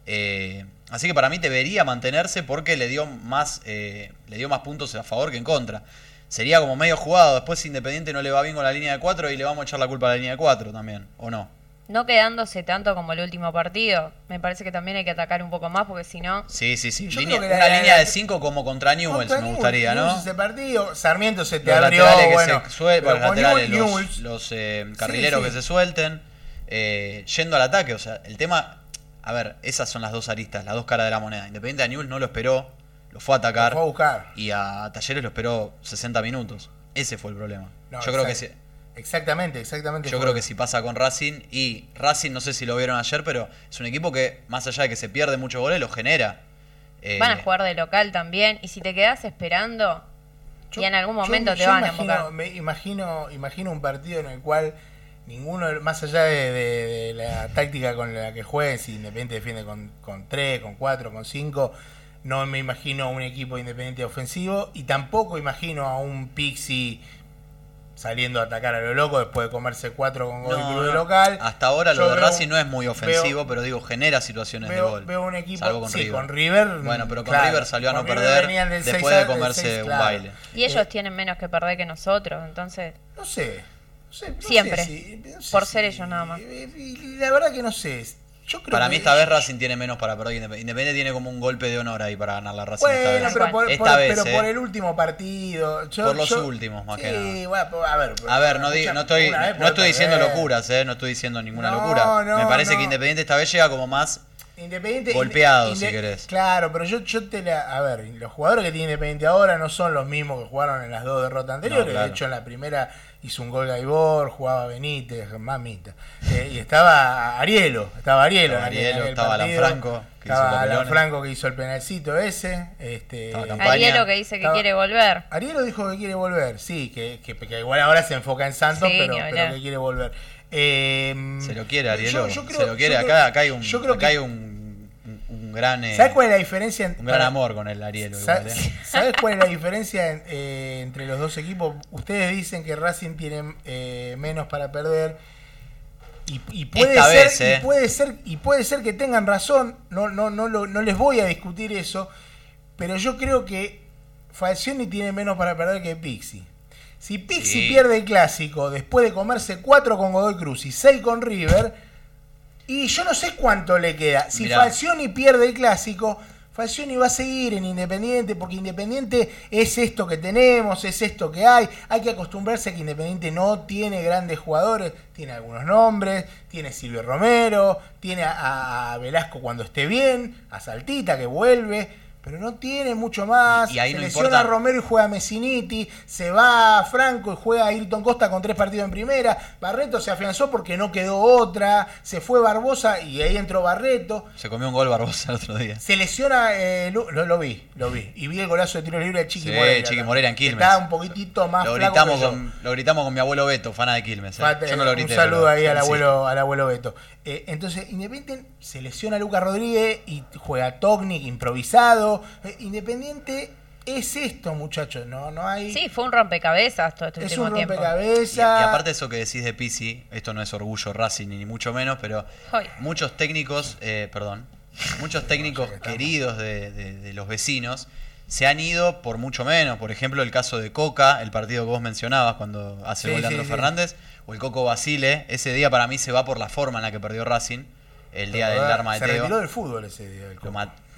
Eh, así que para mí debería mantenerse porque le dio más eh, le dio más puntos a favor que en contra. Sería como medio jugado. Después si Independiente no le va bien con la línea de 4 y le vamos a echar la culpa a la línea de 4 también, ¿o no? No quedándose tanto como el último partido. Me parece que también hay que atacar un poco más, porque si no. Sí, sí, sí. Yo Línea- creo que una la- línea la- de 5 como contra Newell's Contra me Newell's, gustaría, ¿no? Newell's ese partido, Sarmiento se te Los abrió, laterales que bueno, se suelten, pero los, con laterales, Newell's- los, Newell's- los, eh, carrileros sí. que se suelten, eh, yendo al ataque. O sea, el tema. A ver, esas son las dos aristas, las dos caras de la moneda. Independiente de Newell's no lo esperó, lo fue a atacar. Lo fue a buscar. Y a Talleres lo esperó 60 minutos. Ese fue el problema. No, yo creo que si, Exactamente, exactamente. yo creo que si pasa con Racing y Racing no sé si lo vieron ayer, pero es un equipo que más allá de que se pierde muchos goles lo genera. Eh, Van a jugar de local también. Y si te quedas esperando, Yo- y en algún yo- momento te yo van a embocar. Me imagino, imagino un partido en el cual ninguno, más allá de, de- de la táctica con la que jueguen, si Independiente defiende con, con 3, con 4, con 5, no me imagino un equipo independiente ofensivo y tampoco imagino a un Pixie saliendo a atacar a lo loco después de comerse 4 con Godoy no, Cruz de local. Hasta ahora lo de Racing no es muy ofensivo, veo- pero digo, genera situaciones de gol. veo un equipo salvo con sí, River. con River. Bueno, pero con claro, River salió a no River perder después 6 de comerse 6, un claro. baile. Y ellos Eh, tienen menos que perder que nosotros, entonces. No sé. No sé, no Siempre. sé si- no sé Por si- ser ellos nada más. y La verdad que no sé. Yo creo Para que- mí esta vez Racing tiene menos para perder Independiente. Independiente tiene como un golpe de honor ahí para ganar la Racing esta Bueno, vez. pero, por, esta por- vez, pero eh. por el último partido. yo- Por los yo- últimos, más que Sí, nada. bueno, pues, a ver. A ver, no, di- escucha, no estoy, no estoy diciendo locuras, eh, no estoy diciendo ninguna No, locura. no, Me parece que Independiente esta vez llega como más Independiente. Golpeado, inde- si querés. Claro, pero yo, yo te la. A ver, los jugadores que tiene Independiente ahora no son los mismos que jugaron en las dos derrotas anteriores. Claro. De hecho, en la primera hizo un gol Gaibor, jugaba Benítez, mamita. Eh, y estaba Arielo. Estaba Arielo. Estaba Arielo, estaba Alan. Franco, que hizo Estaba Alan. Franco que hizo el penalcito ese. Este, Campaña. Arielo que dice que Estaba- quiere volver. Arielo dijo que quiere volver, sí, que, que- que igual ahora se enfoca en Santos, Sí, pero, que quiere volver. Eh, Se lo quiere yo- Arielo. yo creo- se lo quiere. yo Acá, creo- acá hay un, yo creo acá que- hay un gran, eh, ¿Sabes cuál es la diferencia? en- un gran para- amor con el igual, eh. ¿Sabes cuál es la diferencia en- eh, entre los dos equipos? Ustedes dicen que Racing tiene menos para perder. Y, y puede Esta ser, vez, y puede ser, y puede ser que tengan razón. No, no, no, lo- no les voy a discutir eso. Pero yo creo que Falcioni tiene menos para perder que Pixie. Si Pixie Sí. pierde el clásico después de comerse 4 con Godoy Cruz y 6 con River, y yo no sé cuánto le queda. Si Mirá. Falcioni pierde el clásico, Falcioni va a seguir en Independiente, porque Independiente es esto que tenemos, es esto que hay. Hay que acostumbrarse a que Independiente no tiene grandes jugadores, tiene algunos nombres, tiene Silvio Romero, tiene a, a Velasco cuando esté bien, a Saltita que vuelve, pero no tiene mucho más. Y- y ahí se no lesiona importa- a Romero y juega Messiniti, se va a Franco y juega a Ayrton Costa con tres partidos en primera. Barreto se afianzó porque no quedó otra, se fue Barbosa y ahí entró Barreto. Se comió un gol Barbosa el otro día. Se lesiona, eh, lo, lo vi, lo vi. Y vi el golazo de tiro libre de Chiqui Sí. Chiqui. Moreira en Quilmes. Está un poquitito más Lo flaco gritamos, yo. con, lo gritamos con mi abuelo Beto, fana de Quilmes. ¿eh? Fate- Yo no lo grité. un saludo ahí al sí. abuelo, al abuelo Beto. Eh, entonces, Independiente se lesiona a Lucas Rodríguez y juega Tocnic improvisado. Eh, Independiente es esto, muchachos. No, no hay. Sí, fue un rompecabezas todo este es último un tiempo. Y, rompecabezas. y aparte de eso que decís de Pisi, esto no es orgullo Racing ni mucho menos, pero muchos técnicos, eh, perdón, muchos técnicos queridos de, de- de los vecinos se han ido por mucho menos. Por ejemplo, el caso de Coca, el partido que vos mencionabas cuando hace Sí, gol de sí, Andrés sí. Fernández, o el Coco Basile. Ese día para mí se va por la forma en la que perdió Racing, el día del arma de se retiró Teo. del fútbol ese día. el Lo, Coco.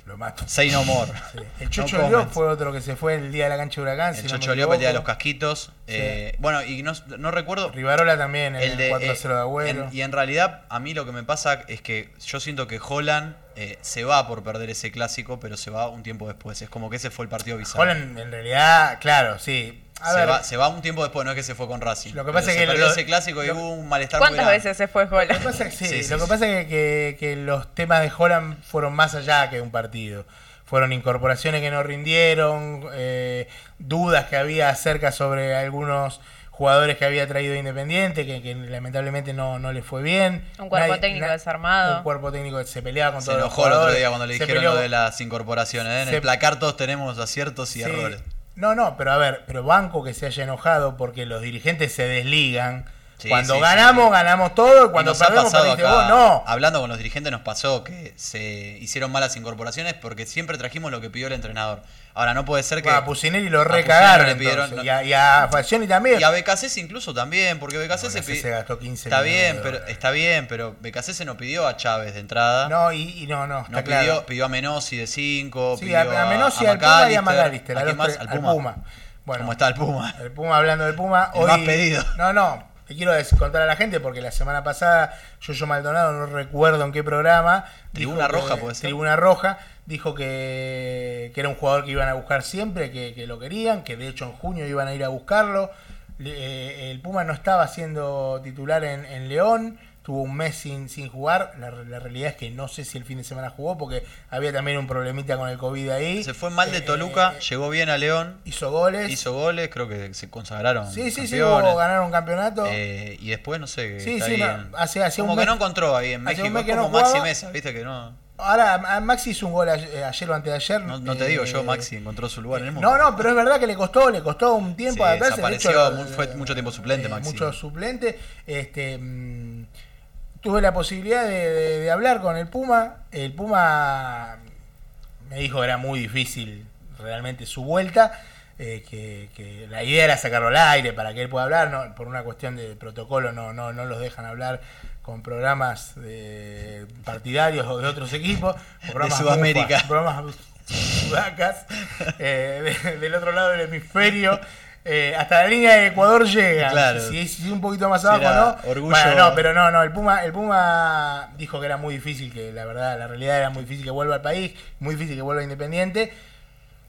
Lo. Say no more. Sí. El No Chocho León comments. fue otro que se fue el día de la cancha de Huracán. El si no Chocho Leop, el día de los casquitos. eh, bueno, y no, no recuerdo. Rivarola también, el, El de, 4 eh, 0 de Agüero. en- y en realidad, a mí lo que me pasa es que yo siento que Holland eh, se va por perder ese clásico, pero se va un tiempo después. Es como que ese fue el partido bizarro. Holland, en realidad, claro, sí. A se, ver, va, se va un tiempo después, no es que se fue con Racing. Lo que pasa es se que perdió lo- ese clásico y lo- hubo un malestar ¿Cuántas veces se fue Lo que Holland? pasa es que, sí, Sí, sí, lo que, pasa es que, que- que los temas de Holland fueron más allá que un partido. Fueron incorporaciones que no rindieron, eh, dudas que había acerca sobre algunos jugadores que había traído Independiente, que, que lamentablemente no, no le fue bien. Un cuerpo técnico desarmado. Un cuerpo técnico que se peleaba con Se todos los enojó el otro día cuando le se dijeron peleó- lo de las incorporaciones. ¿eh? En se- el placar todos tenemos aciertos y Sí. errores. No, no, pero a ver, pero banco que se haya enojado porque los dirigentes se desligan. Sí, cuando sí, ganamos, sí. ganamos todo, y Y cuando ha perdemos, pasado perdiste acá, vos, no. hablando con los dirigentes nos pasó que se hicieron malas incorporaciones porque siempre trajimos lo que pidió el entrenador. Ahora no puede ser que a Pusineri lo a recagaron pidieron- y, a, y a Falcioni también. y a Becasese incluso también, porque Becasese se gastó 15 Está bien, pero está bien, pero Becasese no pidió a Chávez de entrada. No, y, y no, no, está No claro. pidió, pidió a Menossi de 5, sí, pidió a, a Menossi, al Puma y a McAllister. ¿A a quién Al Puma. Bueno, ¿Cómo está el Puma? El Puma, hablando del Puma, El hoy. más pedido. No, no. Te quiero contar a la gente porque la semana pasada Yoyo Maldonado, no recuerdo en qué programa. Tribuna Roja, que- puede ser. Tribuna Roja. Dijo que, que era un jugador que iban a buscar siempre, que, que lo querían, que de hecho en junio iban a ir a buscarlo. Le- eh, el Puma no estaba siendo titular en, en León. Tuvo un mes sin, sin jugar. La, la realidad es que no sé si el fin de semana jugó porque había también un problemita con el COVID ahí. Se fue mal de Eh, Toluca, eh, llegó bien a León, hizo goles. hizo goles, creo que se consagraron. sí, sí, sí, ganaron un campeonato. Eh, y después, no sé, Sí, sí, no, hace- hace como un que mes- no encontró ahí en México, mes es que no como Maxi. Mesa, viste que no, Ahora, Maxi hizo un gol ayer, o antes de ayer. no, no te digo yo, Maxi encontró su lugar en el mundo. No, no, pero es verdad que le costó, le costó un tiempo Sí, adaptarse. De desapareció, hecho, mu- fue mucho tiempo suplente, Maxi. Mucho suplente. Este, mm, tuve la posibilidad de, de- de hablar con el Puma. El Puma me dijo que era muy difícil realmente su vuelta. eh, que, que la idea era sacarlo al aire para que él pueda hablar. No, por una cuestión de protocolo no, no, no los dejan hablar con programas de partidarios o de otros equipos. Programas Sudamérica. mufas, programas sudacas. eh, de- del otro lado del hemisferio. Eh, hasta la línea de Ecuador llega. Claro. Si es un poquito más Si abajo, ¿no? orgullo- Bueno, no, pero no, no. El Puma, el Puma dijo que era muy difícil, que la verdad, la realidad era muy difícil que vuelva al país, muy difícil que vuelva Independiente.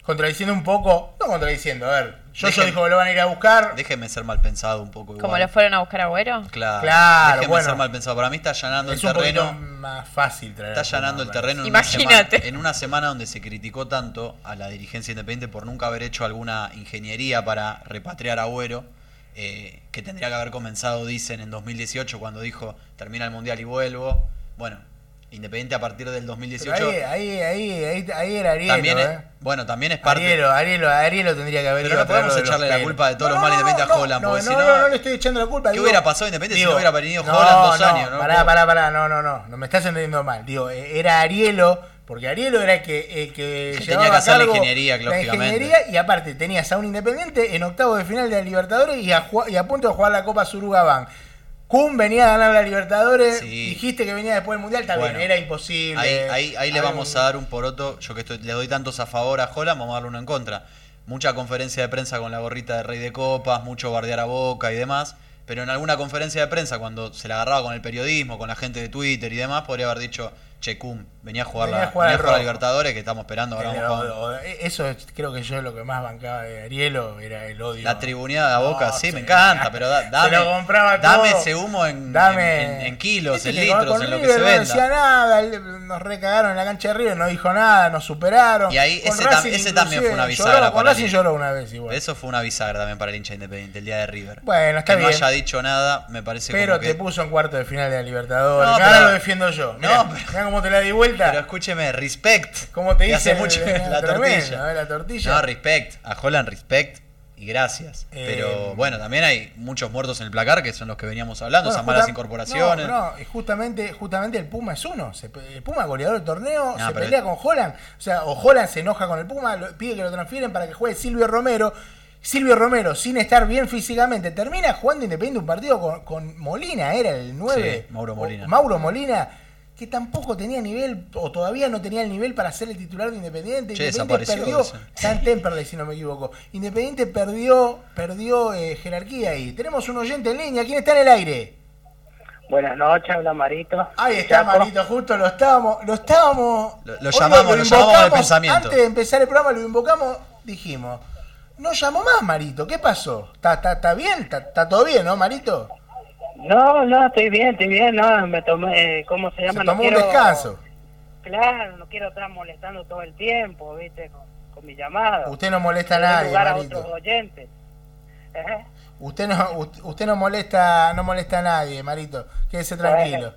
Contradiciendo un poco, no contradiciendo, a ver. Yo Dejen- dijo que lo van a ir a buscar. Déjeme ser mal pensado un poco igual. Como lo fueron a buscar a Agüero. Claro, Claro, déjeme bueno. ser mal pensado. Para mí está allanando es el terreno. más fácil traer. Está allanando el terreno en Imagínate. una, semana, en una semana donde se criticó tanto a la dirigencia independiente por nunca haber hecho alguna ingeniería para repatriar a Agüero, eh, que tendría que haber comenzado, dicen, en 2018 cuando dijo termina el Mundial y vuelvo. Bueno, Independiente a partir del Pero 2018 ahí, ahí, ahí, ahí, ahí era Arielo, también, es- ¿eh? bueno, también es parte... Arielo, Arielo, Arielo tendría que haber Pero no podemos echarle la culpa de todos los males Independiente a Holland, No, no, si no, no- no, le estoy echando la culpa. ¿Qué digo- hubiera pasado Independiente si no hubiera venido no, Holland dos no, años, no? Pará, pará, pará, no, no, no, no me estás entendiendo mal. Digo, eh, era Arielo, porque Arielo era el que, el que, Que llevaba tenía que a hacer la ingeniería, la lógicamente. ingeniería, y aparte tenías a un Independiente en octavo de final de la Libertadores y a, y a punto de jugar la Copa Suruga Kun venía a ganar la Libertadores, Sí. dijiste que venía después del Mundial, está Bueno, era imposible. Ahí, ahí, ahí le vamos a dar un poroto. Yo que estoy, le doy tantos a favor a Holland, vamos a darle uno en contra. Mucha conferencia de prensa con la gorrita de Rey de Copas, mucho bardear a Boca y demás. Pero en alguna conferencia de prensa, cuando se la agarraba con el periodismo, con la gente de Twitter y demás, podría haber dicho: Checum. Venía a jugar, Venía la, a jugar venía a jugar a. Libertadores, que estamos esperando. Ahora Pero, vamos o- eso es- creo que yo lo que más bancaba de Arielo era el odio. La tribuneada a boca, No, sí, sí. me encanta, pero da- Se dame, lo compraba dame todo. ese humo en, Dame. en- en- en kilos, en litros, en lo que se no venda. decía nada, nos recagaron en la cancha de River, no dijo nada, nos superaron. Y ahí ese tam- ese también fue una bisagra lloró, Con Racing lloró una vez igual. Eso fue una bisagra también para el hincha independiente, el día de River. Bueno, está que no bien. haya dicho nada, me parece Pero como que... te puso en cuarto de final de la Libertadores. No, Ahora pero- lo defiendo yo. Mirá, No, pero- cómo te la di vuelta. Pero escúcheme, respect. Como te dice hace mucho la tremendo, tortilla. La tortilla. No, respect. A Holland respect y gracias. Eh, Pero bueno, también hay muchos muertos en el placar que son los que veníamos hablando, Bueno, esas malas incorporaciones. No, no, justamente, justamente el Puma es uno. Se el Puma goleador del torneo, No, se pelea con Holland. O sea, o Holland se enoja con el Puma, lo- pide que lo transfieren para que juegue Silvio Romero. Silvio Romero, sin estar bien físicamente, termina jugando Independiente un partido con, con Molina, era el 9. Sí, Mauro o- Molina. Mauro Molina, que tampoco tenía nivel, o todavía no tenía el nivel para ser el titular de Independiente. Che, Independiente perdió, en Temperley, si no me equivoco. Independiente perdió, perdió eh, jerarquía ahí. Tenemos un oyente en línea. ¿Quién está en el aire? Buenas noches, habla Marito. Ahí está, Chaco. Marito, justo lo estábamos, lo estábamos. Lo- llamamos, lo llamamos pensamiento. Antes de empezar el programa lo invocamos, dijimos, no llamó más Marito, ¿qué pasó? ¿Está, está, está bien? ¿Está, está todo bien, no, Marito? No, no, estoy bien, estoy bien, no, me tomé, eh, ¿cómo se llama? Se No tomó un descanso. Claro, no quiero estar molestando todo el tiempo, viste, con, con mi llamada. Usted no molesta a nadie, lugar a otros oyentes. ¿Eh? Usted no, usted, usted no molesta, no molesta a nadie, Marito. Quédese tranquilo.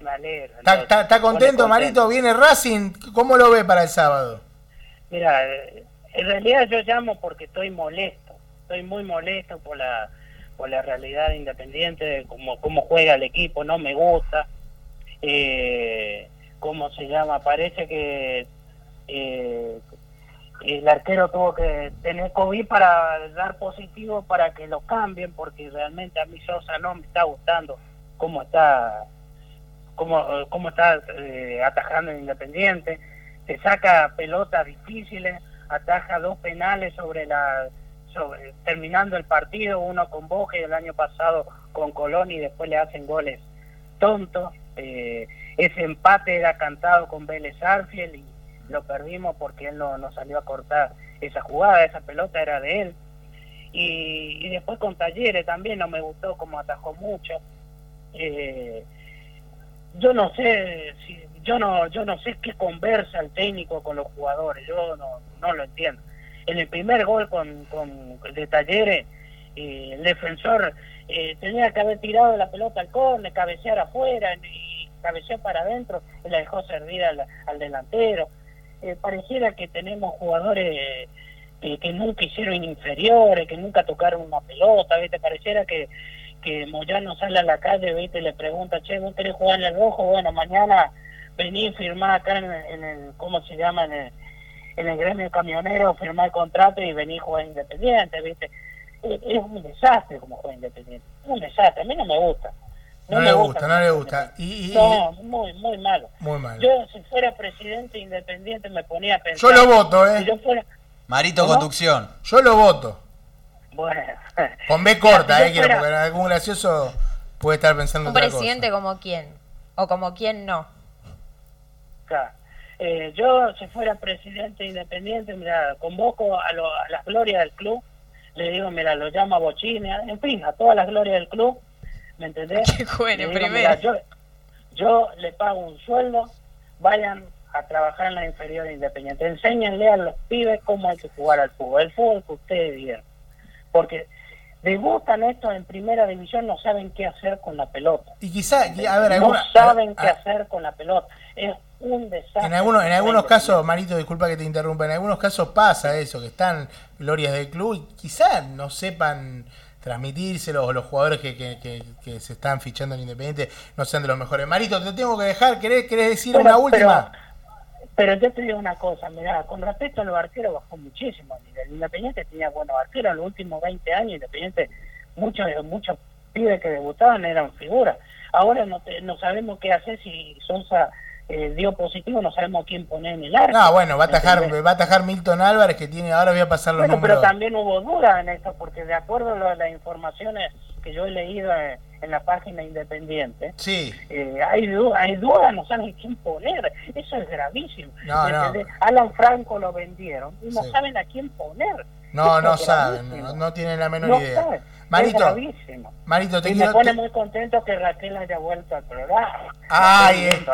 Me alegro. ¿Está, entonces, está- está contento, Marito? ¿Viene Racing? ¿Cómo lo ve para el sábado? Mira, eh, en realidad yo llamo porque estoy molesto. Estoy muy molesto por la por la realidad independiente, de cómo, juega el equipo, no me gusta. Eh, ¿Cómo se llama? Parece que eh, el arquero tuvo que tener COVID para dar positivo para que lo cambien, porque realmente a mí Sosa no me está gustando cómo está cómo, cómo está eh, atajando en Independiente, te saca pelotas difíciles, ataja dos penales sobre la terminando el partido, uno con Boje el año pasado con Colón y después le hacen goles tontos. Eh, ese empate era cantado con Vélez Arfiel y lo perdimos porque él no, no salió a cortar esa jugada, esa pelota era de él. Y, y después con Talleres también no me gustó como atajó mucho. Eh, yo no sé si yo no yo no sé qué conversa el técnico con los jugadores yo no no lo entiendo en el primer gol con, con de Talleres eh, el defensor eh, tenía que haber tirado la pelota al córner cabecear afuera y cabecear para adentro y la dejó servir al, delantero Eh, pareciera que tenemos jugadores eh, que nunca hicieron inferiores que nunca tocaron una pelota viste pareciera que que Moyano sale a la calle, ¿viste? le pregunta, che, ¿vos querés jugar en el rojo? Bueno, mañana vení a firmar acá en en el ¿cómo se llama? En el, en el gremio camionero, firmar el contrato y vení a jugar independiente, ¿viste? Es, es un desastre como juega independiente, es un desastre, a mí no me gusta. No, me le gusta, no le gusta. Y, y- y- No, muy, muy malo. muy mal. Yo, si fuera presidente independiente, me ponía a pensar... Yo lo voto, Si ¿eh? yo fuera... Marito ¿Cómo? Conducción. Yo lo voto. Bueno... Con B corta, si ¿eh? Quiero, fuera- porque algún gracioso puede estar pensando Un otra presidente cosa. como quién. O como quién no. Claro. Eh, yo, si fuera presidente independiente, mira, convoco a, lo- a las glorias del club, le digo, mira, lo llamo a Bochini, en fin, a todas las glorias del club, ¿me entendés? Que jueguen mira, yo, yo le pago un sueldo, vayan a trabajar en la inferior independiente, enséñenle a los pibes cómo hay que jugar al fútbol, el fútbol que ustedes vieron, porque debutan estos en primera división, no saben qué hacer con la pelota. Y quizá, y, a ver, no alguna- saben a- qué hacer con la pelota. Es un desastre. En algunos, en algunos casos, Marito, disculpa que te interrumpa, en algunos casos pasa eso, que están glorias del club y quizá no sepan transmitírselo o los jugadores que, que, que- que se están fichando en Independiente no sean de los mejores. Marito, te tengo que dejar, ¿querés, querés decir una última? Pero, pero yo te digo una cosa, mirá, con respecto a los arqueros bajó muchísimo el nivel. Independiente tenía buenos arqueros en los últimos 20 años, Independiente, muchos muchos pibes que debutaban eran figuras. Ahora no, te- no sabemos qué hacer si Sosa eh, dio positivo, no sabemos quién poner en el arco. No, bueno, va a atajar, va a atajar Milton Álvarez que tiene, ahora voy a pasar los Bueno, pero también hubo duda en esto, porque de acuerdo a las informaciones que yo he leído en, en la página independiente, Sí. eh, hay duda, hay duda, no saben quién poner. Eso es gravísimo. Alan Franco lo vendieron y no Sí. saben a quién poner. No, no saben, no, no tienen la menor No idea. saben. Marito, Es gravísimo. Marito, te Y me pone te- muy contento que Raquel haya vuelto al programa. Ahí está,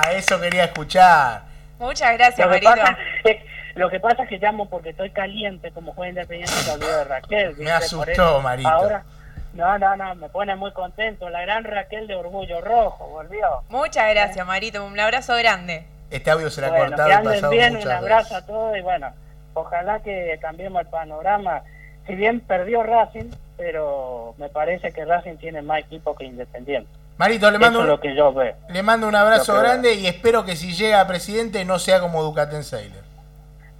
acá. eso quería escuchar. Muchas gracias, Lo Marito. pasa lo que pasa es que llamo porque estoy caliente como juez independiente de Raquel. ¿viste? Me asustó, Marito. Ahora, no, no, no, me pone muy contento. La gran Raquel de Orgullo Rojo volvió. Muchas gracias, Marito. Un abrazo grande. Este audio se le ha Bueno, cortado que y anden pasado bien, un abrazo veces. a todos y bueno, ojalá que cambiemos el panorama. Si bien perdió Racing, pero me parece que Racing tiene más equipo que Independiente. Marito, le mando, es un, lo que yo veo. le mando un abrazo grande y espero que si llega a presidente no sea como Ducaten Sailor.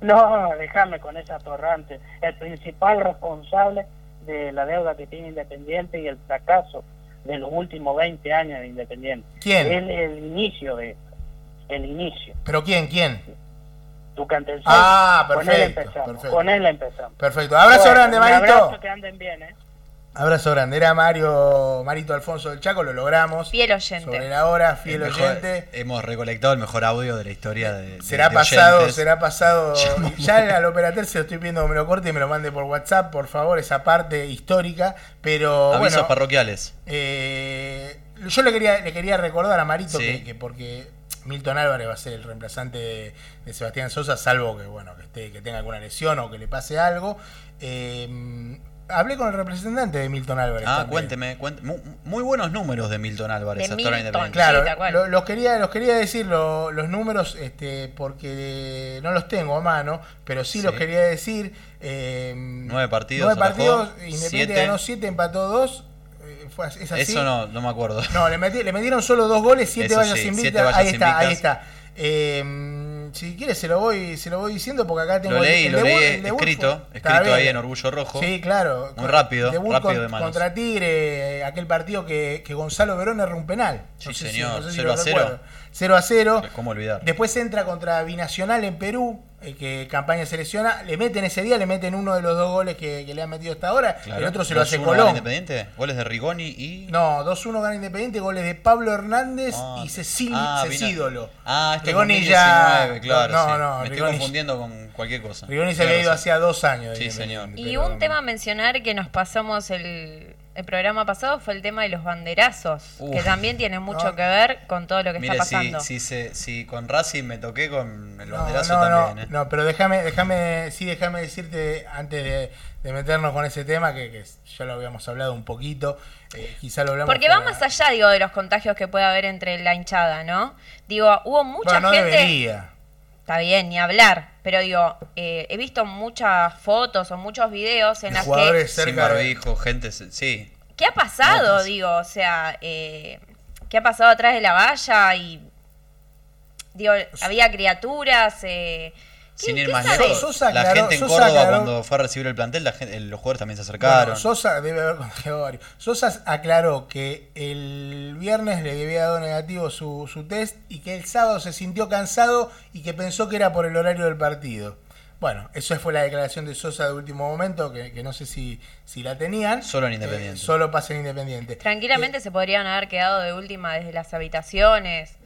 No, déjame con esa torrante. El principal responsable de la deuda que tiene Independiente y el fracaso de los últimos 20 años de Independiente. ¿Quién? El, el inicio de esto. El inicio. ¿Pero quién? ¿Quién? Tu cantense. Ah, Con él perfecto, empezamos. perfecto. Con él empezamos. Perfecto. Abrazo Bueno, grande, un Marito. abrazo, que anden bien, ¿eh? Abrazo grande. Era Mario, Marito Alfonso del Chaco, lo logramos. Fiel oyente. Sobre la hora, fiel mejor- oyente. hemos recolectado el mejor audio de la historia de, Será de pasado, oyentes. será pasado. Ya al operateur se lo estoy pidiendo que me lo corte y me lo mande por WhatsApp, por favor, esa parte histórica. Pero Avisos bueno, parroquiales. eh, yo le quería, le quería recordar a Marito Sí. que, que porque Milton Álvarez va a ser el reemplazante de, de Sebastián Sosa, salvo que bueno que esté, que tenga alguna lesión o que le pase algo. Eh, hablé con el representante de Milton Álvarez. Ah, también. cuénteme, cuénteme. Mu- Muy, buenos números de Milton Álvarez, De actor Milton. Claro, Sí, lo- los, quería, los quería decir lo- los números este, porque no los tengo a mano, pero sí, Sí. los quería decir. eh, Nueve partidos, Nueve partidos, atajó, Independiente siete. ganó siete, empató dos. eh, es así. Eso no, no me acuerdo. No, le, metí- le metieron solo dos goles, siete vallas sí, invictas. vallas ahí está, ahí está. Eh, si quieres se lo voy, se lo voy diciendo porque acá tengo Lo el- leí, el lo debut- leí el escrito, fue- escrito ahí en Orgullo Rojo. Sí, claro. Muy rápido, Debut rápido con- de manos. Contra Tigre, aquel partido que, que Gonzalo Verón erró un penal. Sí, sé si- señor, sé si 0 lo a 0. recuerdo. 0 a 0. ¿Cómo olvidar? Después entra contra Binacional en Perú, que campaña selecciona. Le meten ese día, le meten uno de los dos goles que, que le han metido hasta ahora. Claro. El otro se lo hace 2-1 gana Colón. Independiente, goles de Rigoni y. No, 2-1 gana Independiente, goles de Pablo Hernández Ah, y Cecil, ah, Cecídolo. Ah, esto es Rigoni 2019, ya- claro. no, sí. no, Me estoy confundiendo con cualquier cosa. Rigoni se había ido hacía dos años. Sí, Independiente, Y pero- un tema a mencionar que nos pasamos el, el programa pasado fue el tema de los banderazos, Uf. que también tiene mucho No. que ver con todo lo que Mire, está si, pasando. si, se- si con Racing me toqué con el No, banderazo no, no, también. ¿eh? no, pero déjame, déjame, sí, déjame decirte antes de, de meternos con ese tema que, que ya lo habíamos hablado un poquito, eh, quizá lo hablamos. Porque va más allá, digo, de los contagios que puede haber entre la hinchada, ¿no? Digo, hubo mucha Bueno, no gente... debería. Está bien, ni hablar, pero digo, eh, he visto muchas fotos o muchos videos en las que... jugadores Sin cerca de- barbijo, gente. Sí. ¿Qué ha pasado? Notas. Digo, o sea, eh, ¿qué ha pasado atrás de la valla? Y digo, había criaturas. Eh, ¿qué- Sin ir más lejos. Sosa la aclaró- gente en Sosa Córdoba, aclaró- cuando fue a recibir el plantel, la gente- los jugadores también se acercaron. Bueno, Sosa debe haber contagiado varios. Sosa aclaró que el viernes le había dado negativo su, su test y que el sábado se sintió cansado y que pensó que era por el horario del partido. Bueno, eso fue la declaración de Sosa de último momento, que, que no sé si, si la tenían. Solo en Independiente. Eh, solo pasa en Independiente. Tranquilamente se podrían haber quedado de última desde las habitaciones.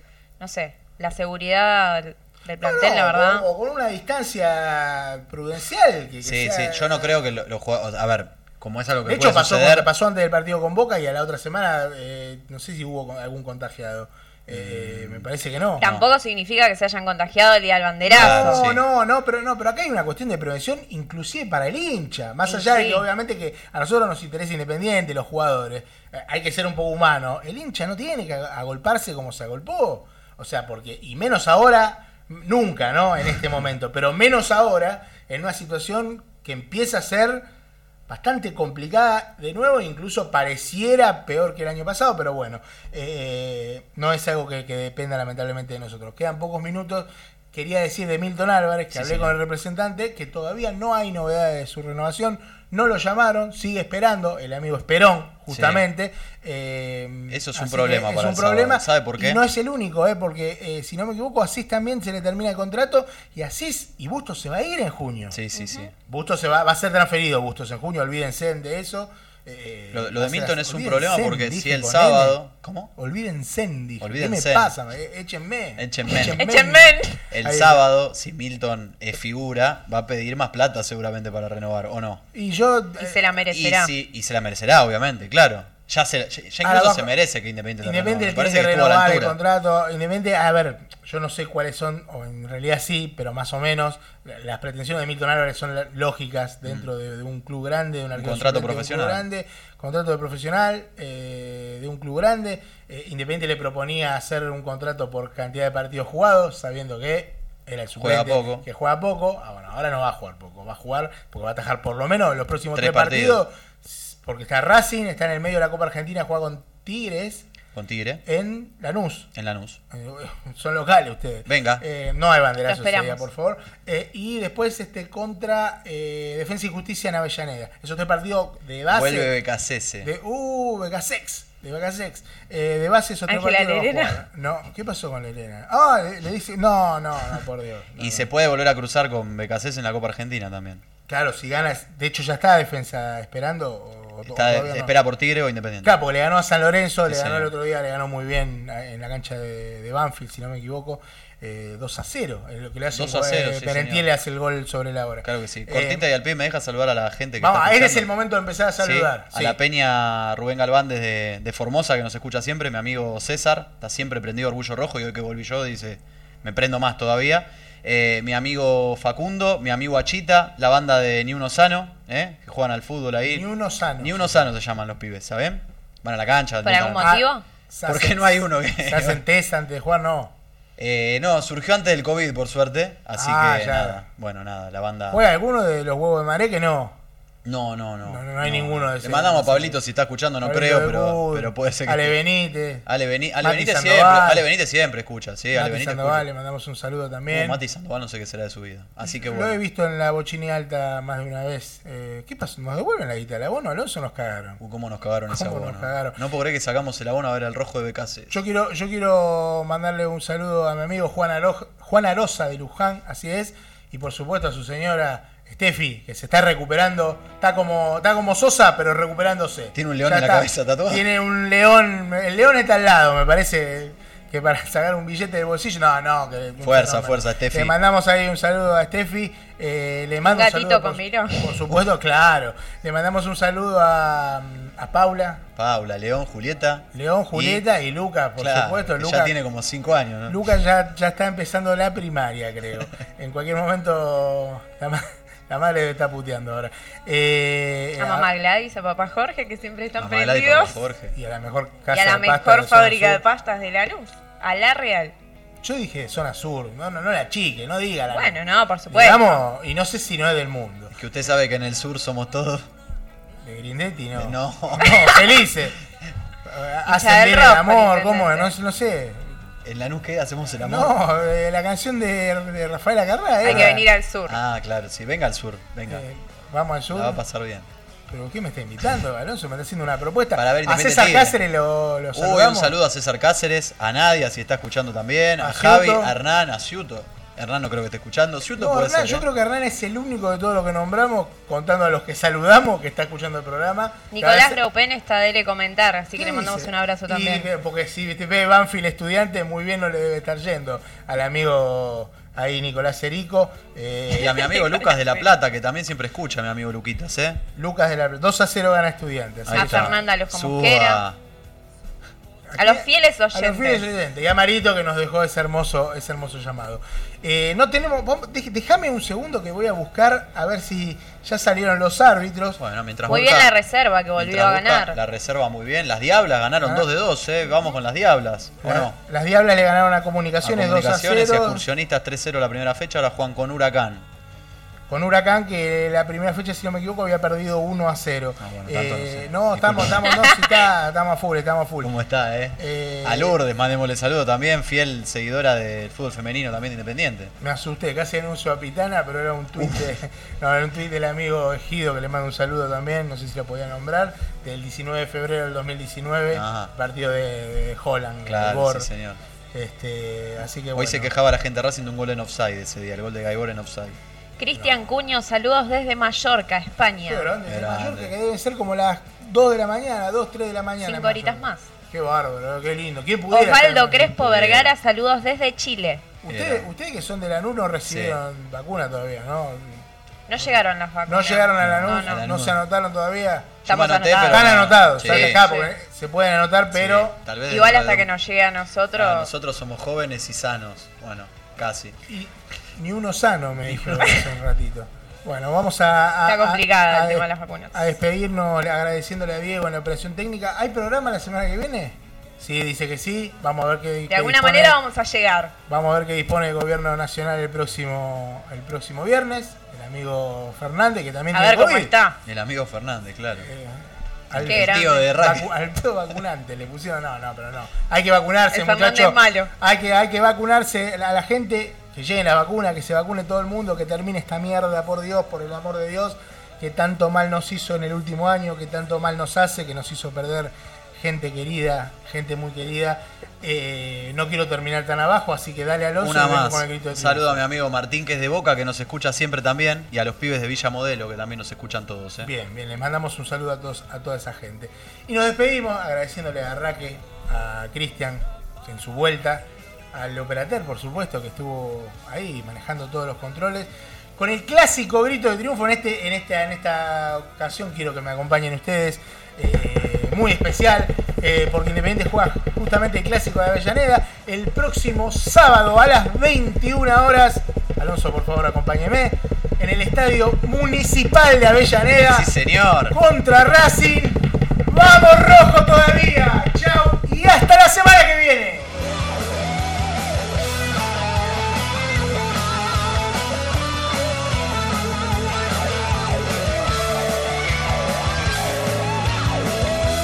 No sé, la seguridad del No, plantel, no, la verdad. O, o con una distancia prudencial. Que, que Sí, sea- sí, yo no creo que lo- los jugadores. A ver, como es algo que De hecho, puede pasó, suceder. pasó antes del partido con Boca y a la otra semana, eh, no sé si hubo algún contagiado. Eh, me parece que no. Tampoco significa que se hayan contagiado el día del banderazo. No, sí. no, no, pero no, pero acá hay una cuestión de prevención inclusive para el hincha. Más Y allá de que obviamente que a nosotros nos interesa Independiente, los jugadores, eh, hay que ser un poco humano. El hincha no tiene que ag- agolparse como se agolpó. O sea, porque, y menos ahora, nunca, ¿no? En este momento, pero menos ahora, en una situación que empieza a ser bastante complicada de nuevo, incluso pareciera peor que el año pasado, pero bueno, eh, no es algo que, que dependa lamentablemente de nosotros. Quedan pocos minutos. Quería decir de Milton Álvarez, que Sí, hablé señor. con el representante, que todavía no hay novedades de su renovación, no lo llamaron, sigue esperando, el amigo Esperón, justamente. eh, Eso es un problema que para es el un problema. sábado. ¿Sabe por qué? Y no es el único, eh, porque eh, si no me equivoco, Asís también se le termina el contrato, y Asís y Bustos se va a ir en junio. Sí, sí, sí. Bustos se va, va a ser transferido Bustos en junio, olvídense de eso. Eh, Lo, de Milton es un problema porque si el sábado. ¿Cómo? Olvídense, dije. ¿Qué Olvídense. me pasa? Eh, Échenme. Échenme. Échenme. El Ahí. sábado, si Milton es figura, va a pedir más plata seguramente para renovar, ¿o no? Y yo. Y eh, se la Y, merecerá. sí, y se la merecerá, obviamente, claro. Ya, se, ya, Ahora incluso se merece que Independiente Independiente tiene parece que que renovar el contrato. Independiente, a ver, yo no sé cuáles son, o en realidad sí, pero más o menos, las pretensiones de Milton Álvarez son lógicas dentro de, de un club grande, de un, arquero contrato suplente de un profesional. club grande, contrato de profesional eh, de un club grande. Eh, Independiente le proponía hacer un contrato por cantidad de partidos jugados, sabiendo que era el Juega suplente poco. que juega poco. Ah, bueno, ahora no va a jugar poco, va a jugar porque va a atajar por lo menos los próximos Tres tres, partidos. Porque está Racing, está en el medio de la Copa Argentina, juega con Tigres Con Tigre, en Lanús. en Lanús. Son locales ustedes. Venga. Eh, no hay esperamos. día, por favor. Eh, y después este contra eh, Defensa y Justicia en Avellaneda. Esos tres partidos de base. Vuelve BKCS. De, uh, Becasex. De Becasex. Eh, de base esos tres Ángela partidos. no ¿qué pasó con la Elena? Ah, le, le dice. No, no, no, por Dios. no, Y no. se puede volver a cruzar con BKCS en la Copa Argentina también. Claro, si ganas. De hecho, ya está Defensa esperando. O- Está, espera por Tigre o Independiente. Claro, porque le ganó a San Lorenzo, Sí, le ganó señor. el otro día, le ganó muy bien en la cancha de, de Banfield, si no me equivoco, eh, 2 a 0. Es lo que le hace 2 a 0, sí, Penentiel señor. le hace el gol sobre la hora. Claro que sí. Eh, Cortita y al pie me deja saludar a la gente que Vamos, este es el momento de empezar a Sí, saludar. a la peña Rubén Galván desde de Formosa, que nos escucha siempre, mi amigo César, está siempre prendido Orgullo Rojo y hoy que volví yo dice, me prendo más todavía. Eh, mi amigo Facundo, mi amigo Achita, la banda de Ni Uno Sano, ¿eh? que juegan al fútbol ahí. Ni uno sano. Ni Uno Sano se llaman los pibes, ¿saben? Van a la cancha. ¿Por algún motivo? se ¿Por hacen- qué no hay uno que- Se hacen test antes de jugar, no. Eh, no, surgió antes del COVID, por suerte, así Ah, que ya. nada. Bueno, nada, la banda... ¿Juega alguno de los huevos de Maré que no? No, no, no. No, no, no hay ninguno de Le ese- mandamos a ese- Pablito si está escuchando, no Pablito creo, de pero, pero puede ser que... Ale. Benítez. Ale, Beni- Ale Benítez Sandoval. siempre, Ale Benítez siempre escucha, sí, Ale Mati Benítez Sandoval, le escucha. mandamos un saludo Uh, también. Mati Sandoval no sé qué será de su vida. Así que Lo he bueno. visto en la bochini alta más de una vez. Eh, ¿Qué pasó? ¿Nos devuelven la guitarra? ¿Vos no, Alonso nos cagaron? Uh, cómo nos cagaron ese ¿Cómo nos abono. cagaron? No puedo creer que sacamos el abono a ver el rojo de BKC. Yo quiero, yo quiero mandarle un saludo a mi amigo Juan, Aro- Juan Arosa de Luján, así es, y por supuesto a su señora Steffi, que se está recuperando, está como, está como Sosa, pero recuperándose. Tiene un león Ya en la cabeza tatuado. Tiene un león, el león está al lado, me parece que para sacar un billete del bolsillo, no, no. Que, Fuerza, fuerza, Steffi. Le mandamos ahí un saludo a Steffi, eh, le mando Un un gatito saludo. con por-. Por supuesto, claro. Le mandamos un saludo a, a Paula, Paula, León, Julieta. León, Julieta y, Lucas, por Claro, supuesto. Lucas, ya tiene como 5 años, ¿no? Lucas ya, ya está empezando la primaria, creo. en cualquier momento la, la madre estar puteando ahora. Eh, A mamá Gladys, a papá Jorge, que siempre están Mamá prendidos. y a la mejor Y casa a la de pasta mejor de zona fábrica de pastas de la luz. A la real. Yo dije zona sur, no, no, no la chique, no diga la Bueno, no, por supuesto. Digamos, y no sé si no es del mundo. Que usted sabe que en el sur somos todos. De Grindetti no. No. No, felices. Hacen bien el amor, ¿cómo? No, no sé. ¿En la NUS qué hacemos el amor? No, eh, la canción de, de Rafael Acarrá. Hay que venir al sur. Ah, claro, sí, venga al sur, venga. Eh, vamos al sur. La va a pasar bien. ¿Pero qué me está invitando, Alonso? Me está haciendo una propuesta. Para ver a César Tigre. Cáceres lo, lo Uy, un saludo a César Cáceres, a Nadia, si está escuchando también, a, A Javi, a Hernán, a Ciuto. Hernán no creo que esté escuchando. Ciuto No, puede Hernán, ser. yo ¿eh? creo que Hernán es el único de todo lo que nombramos, contando a los que saludamos, que está escuchando el programa. Nicolás vez- Graupen está de comentar, así que ¿Qué le mandamos dice? un abrazo también. que- porque si te ve Banfield estudiante, muy bien no le debe estar yendo al amigo ahí Nicolás Cerico. eh, Y a mi amigo Lucas de La Plata, que también siempre escucha, mi amigo Luquitas, ¿eh? Lucas de la 2 a 0 gana estudiantes. Ahí A está. Fernanda Losco Suba. A los fieles A los fieles oyentes. oyentes. Y a Marito que nos dejó ese hermoso, ese hermoso llamado. Eh, no tenemos. Déjame un segundo que voy a buscar a ver si ya salieron los árbitros. Bueno, mientras Muy busca- bien la reserva que volvió a busca ganar. La reserva muy bien. Las Diablas ganaron Ah. 2 de 2, ¿eh? Vamos con las Diablas, ¿o La- no? Las Diablas le ganaron a A Comunicaciones 2 a Comunicaciones y 0. Excursionistas 3-0 la primera fecha, ahora juegan con Huracán. Con Huracán, que la primera fecha, si no me equivoco, había perdido 1 a 0. Ah, bueno, tanto no sé. Eh, no, estamos, estamos, no, si está, estamos a full, estamos a full. ¿Cómo está, eh? Eh, A Lourdes, mandémosle saludo también, fiel seguidora del fútbol femenino también de Independiente. Me asusté, casi anuncio a Pitana, pero era un tuit, de- no, era un tuit del amigo Ejido, que le mando un saludo también, no sé si lo podía nombrar, del 19 de febrero del 2019, Ajá. partido de, de Holland, Claro, sí, señor. Este, así que Hoy bueno. se quejaba la gente Racing de un gol en offside ese día, el gol de Gaibor en offside. Cristian Cuño, saludos desde Mallorca, España. Qué grande, de Grande. Mallorca, que deben ser como las 2 de la mañana, 2, 3 de la mañana. Cinco horitas más. Qué bárbaro, qué lindo. ¿Quién pudiera? Osvaldo Crespo pudiera. Vergara, saludos desde Chile. Ustedes, ustedes que son de Lanús no recibieron vacuna todavía, ¿no? No llegaron las vacunas. No llegaron a Lanús, No, no, se anotaron todavía. Estamos anoté, anotados. Están no. anotados, Sí, salen acá sí. porque se pueden anotar, pero Sí, tal vez Igual hasta que nos llegue a nosotros. Ah, nosotros somos jóvenes y sanos. Bueno, casi. y- ni uno sano, me dijo hace un ratito. Bueno, vamos a. a- Está complicada a- el tema de las vacunas. A despedirnos agradeciéndole a Diego en la operación técnica. ¿Hay programa la semana que viene? Sí, dice que sí. Vamos a ver qué. De alguna manera vamos a llegar. Vamos a ver qué dispone el gobierno nacional el próximo, el próximo viernes. El amigo Fernández, que también A tiene ver cómo COVID. está. El amigo Fernández, claro. Eh, al, tío de vacu- al tío vacunante le pusieron, no, no, pero no. Hay que vacunarse, muchachos. malo. Hay que, hay que vacunarse a la gente, que lleguen la vacuna, que se vacune todo el mundo, que termine esta mierda, por Dios, por el amor de Dios, que tanto mal nos hizo en el último año, que tanto mal nos hace, que nos hizo perder gente querida, gente muy querida. Eh, no quiero terminar tan abajo, así que dale Alonso. Una y vengo más. con el grito de Un saludo a mi amigo Martín, que es de Boca, que nos escucha siempre también. Y a los pibes de Villa Modelo, que también nos escuchan todos. ¿eh? Bien, bien, le mandamos un saludo a todos, a toda esa gente. Y nos despedimos agradeciéndole a Raque, a Cristian en su vuelta, al operater, por supuesto, que estuvo ahí manejando todos los controles. Con el clásico grito de triunfo en este, en esta, en esta ocasión quiero que me acompañen ustedes. eh, muy especial, eh, porque Independiente juega justamente el clásico de Avellaneda el próximo sábado a las 21 horas. Alonso, por favor, acompáñeme. En el estadio municipal de Avellaneda Sí, señor. contra Racing. ¡Vamos rojo todavía! ¡Chao! Y hasta la semana que viene.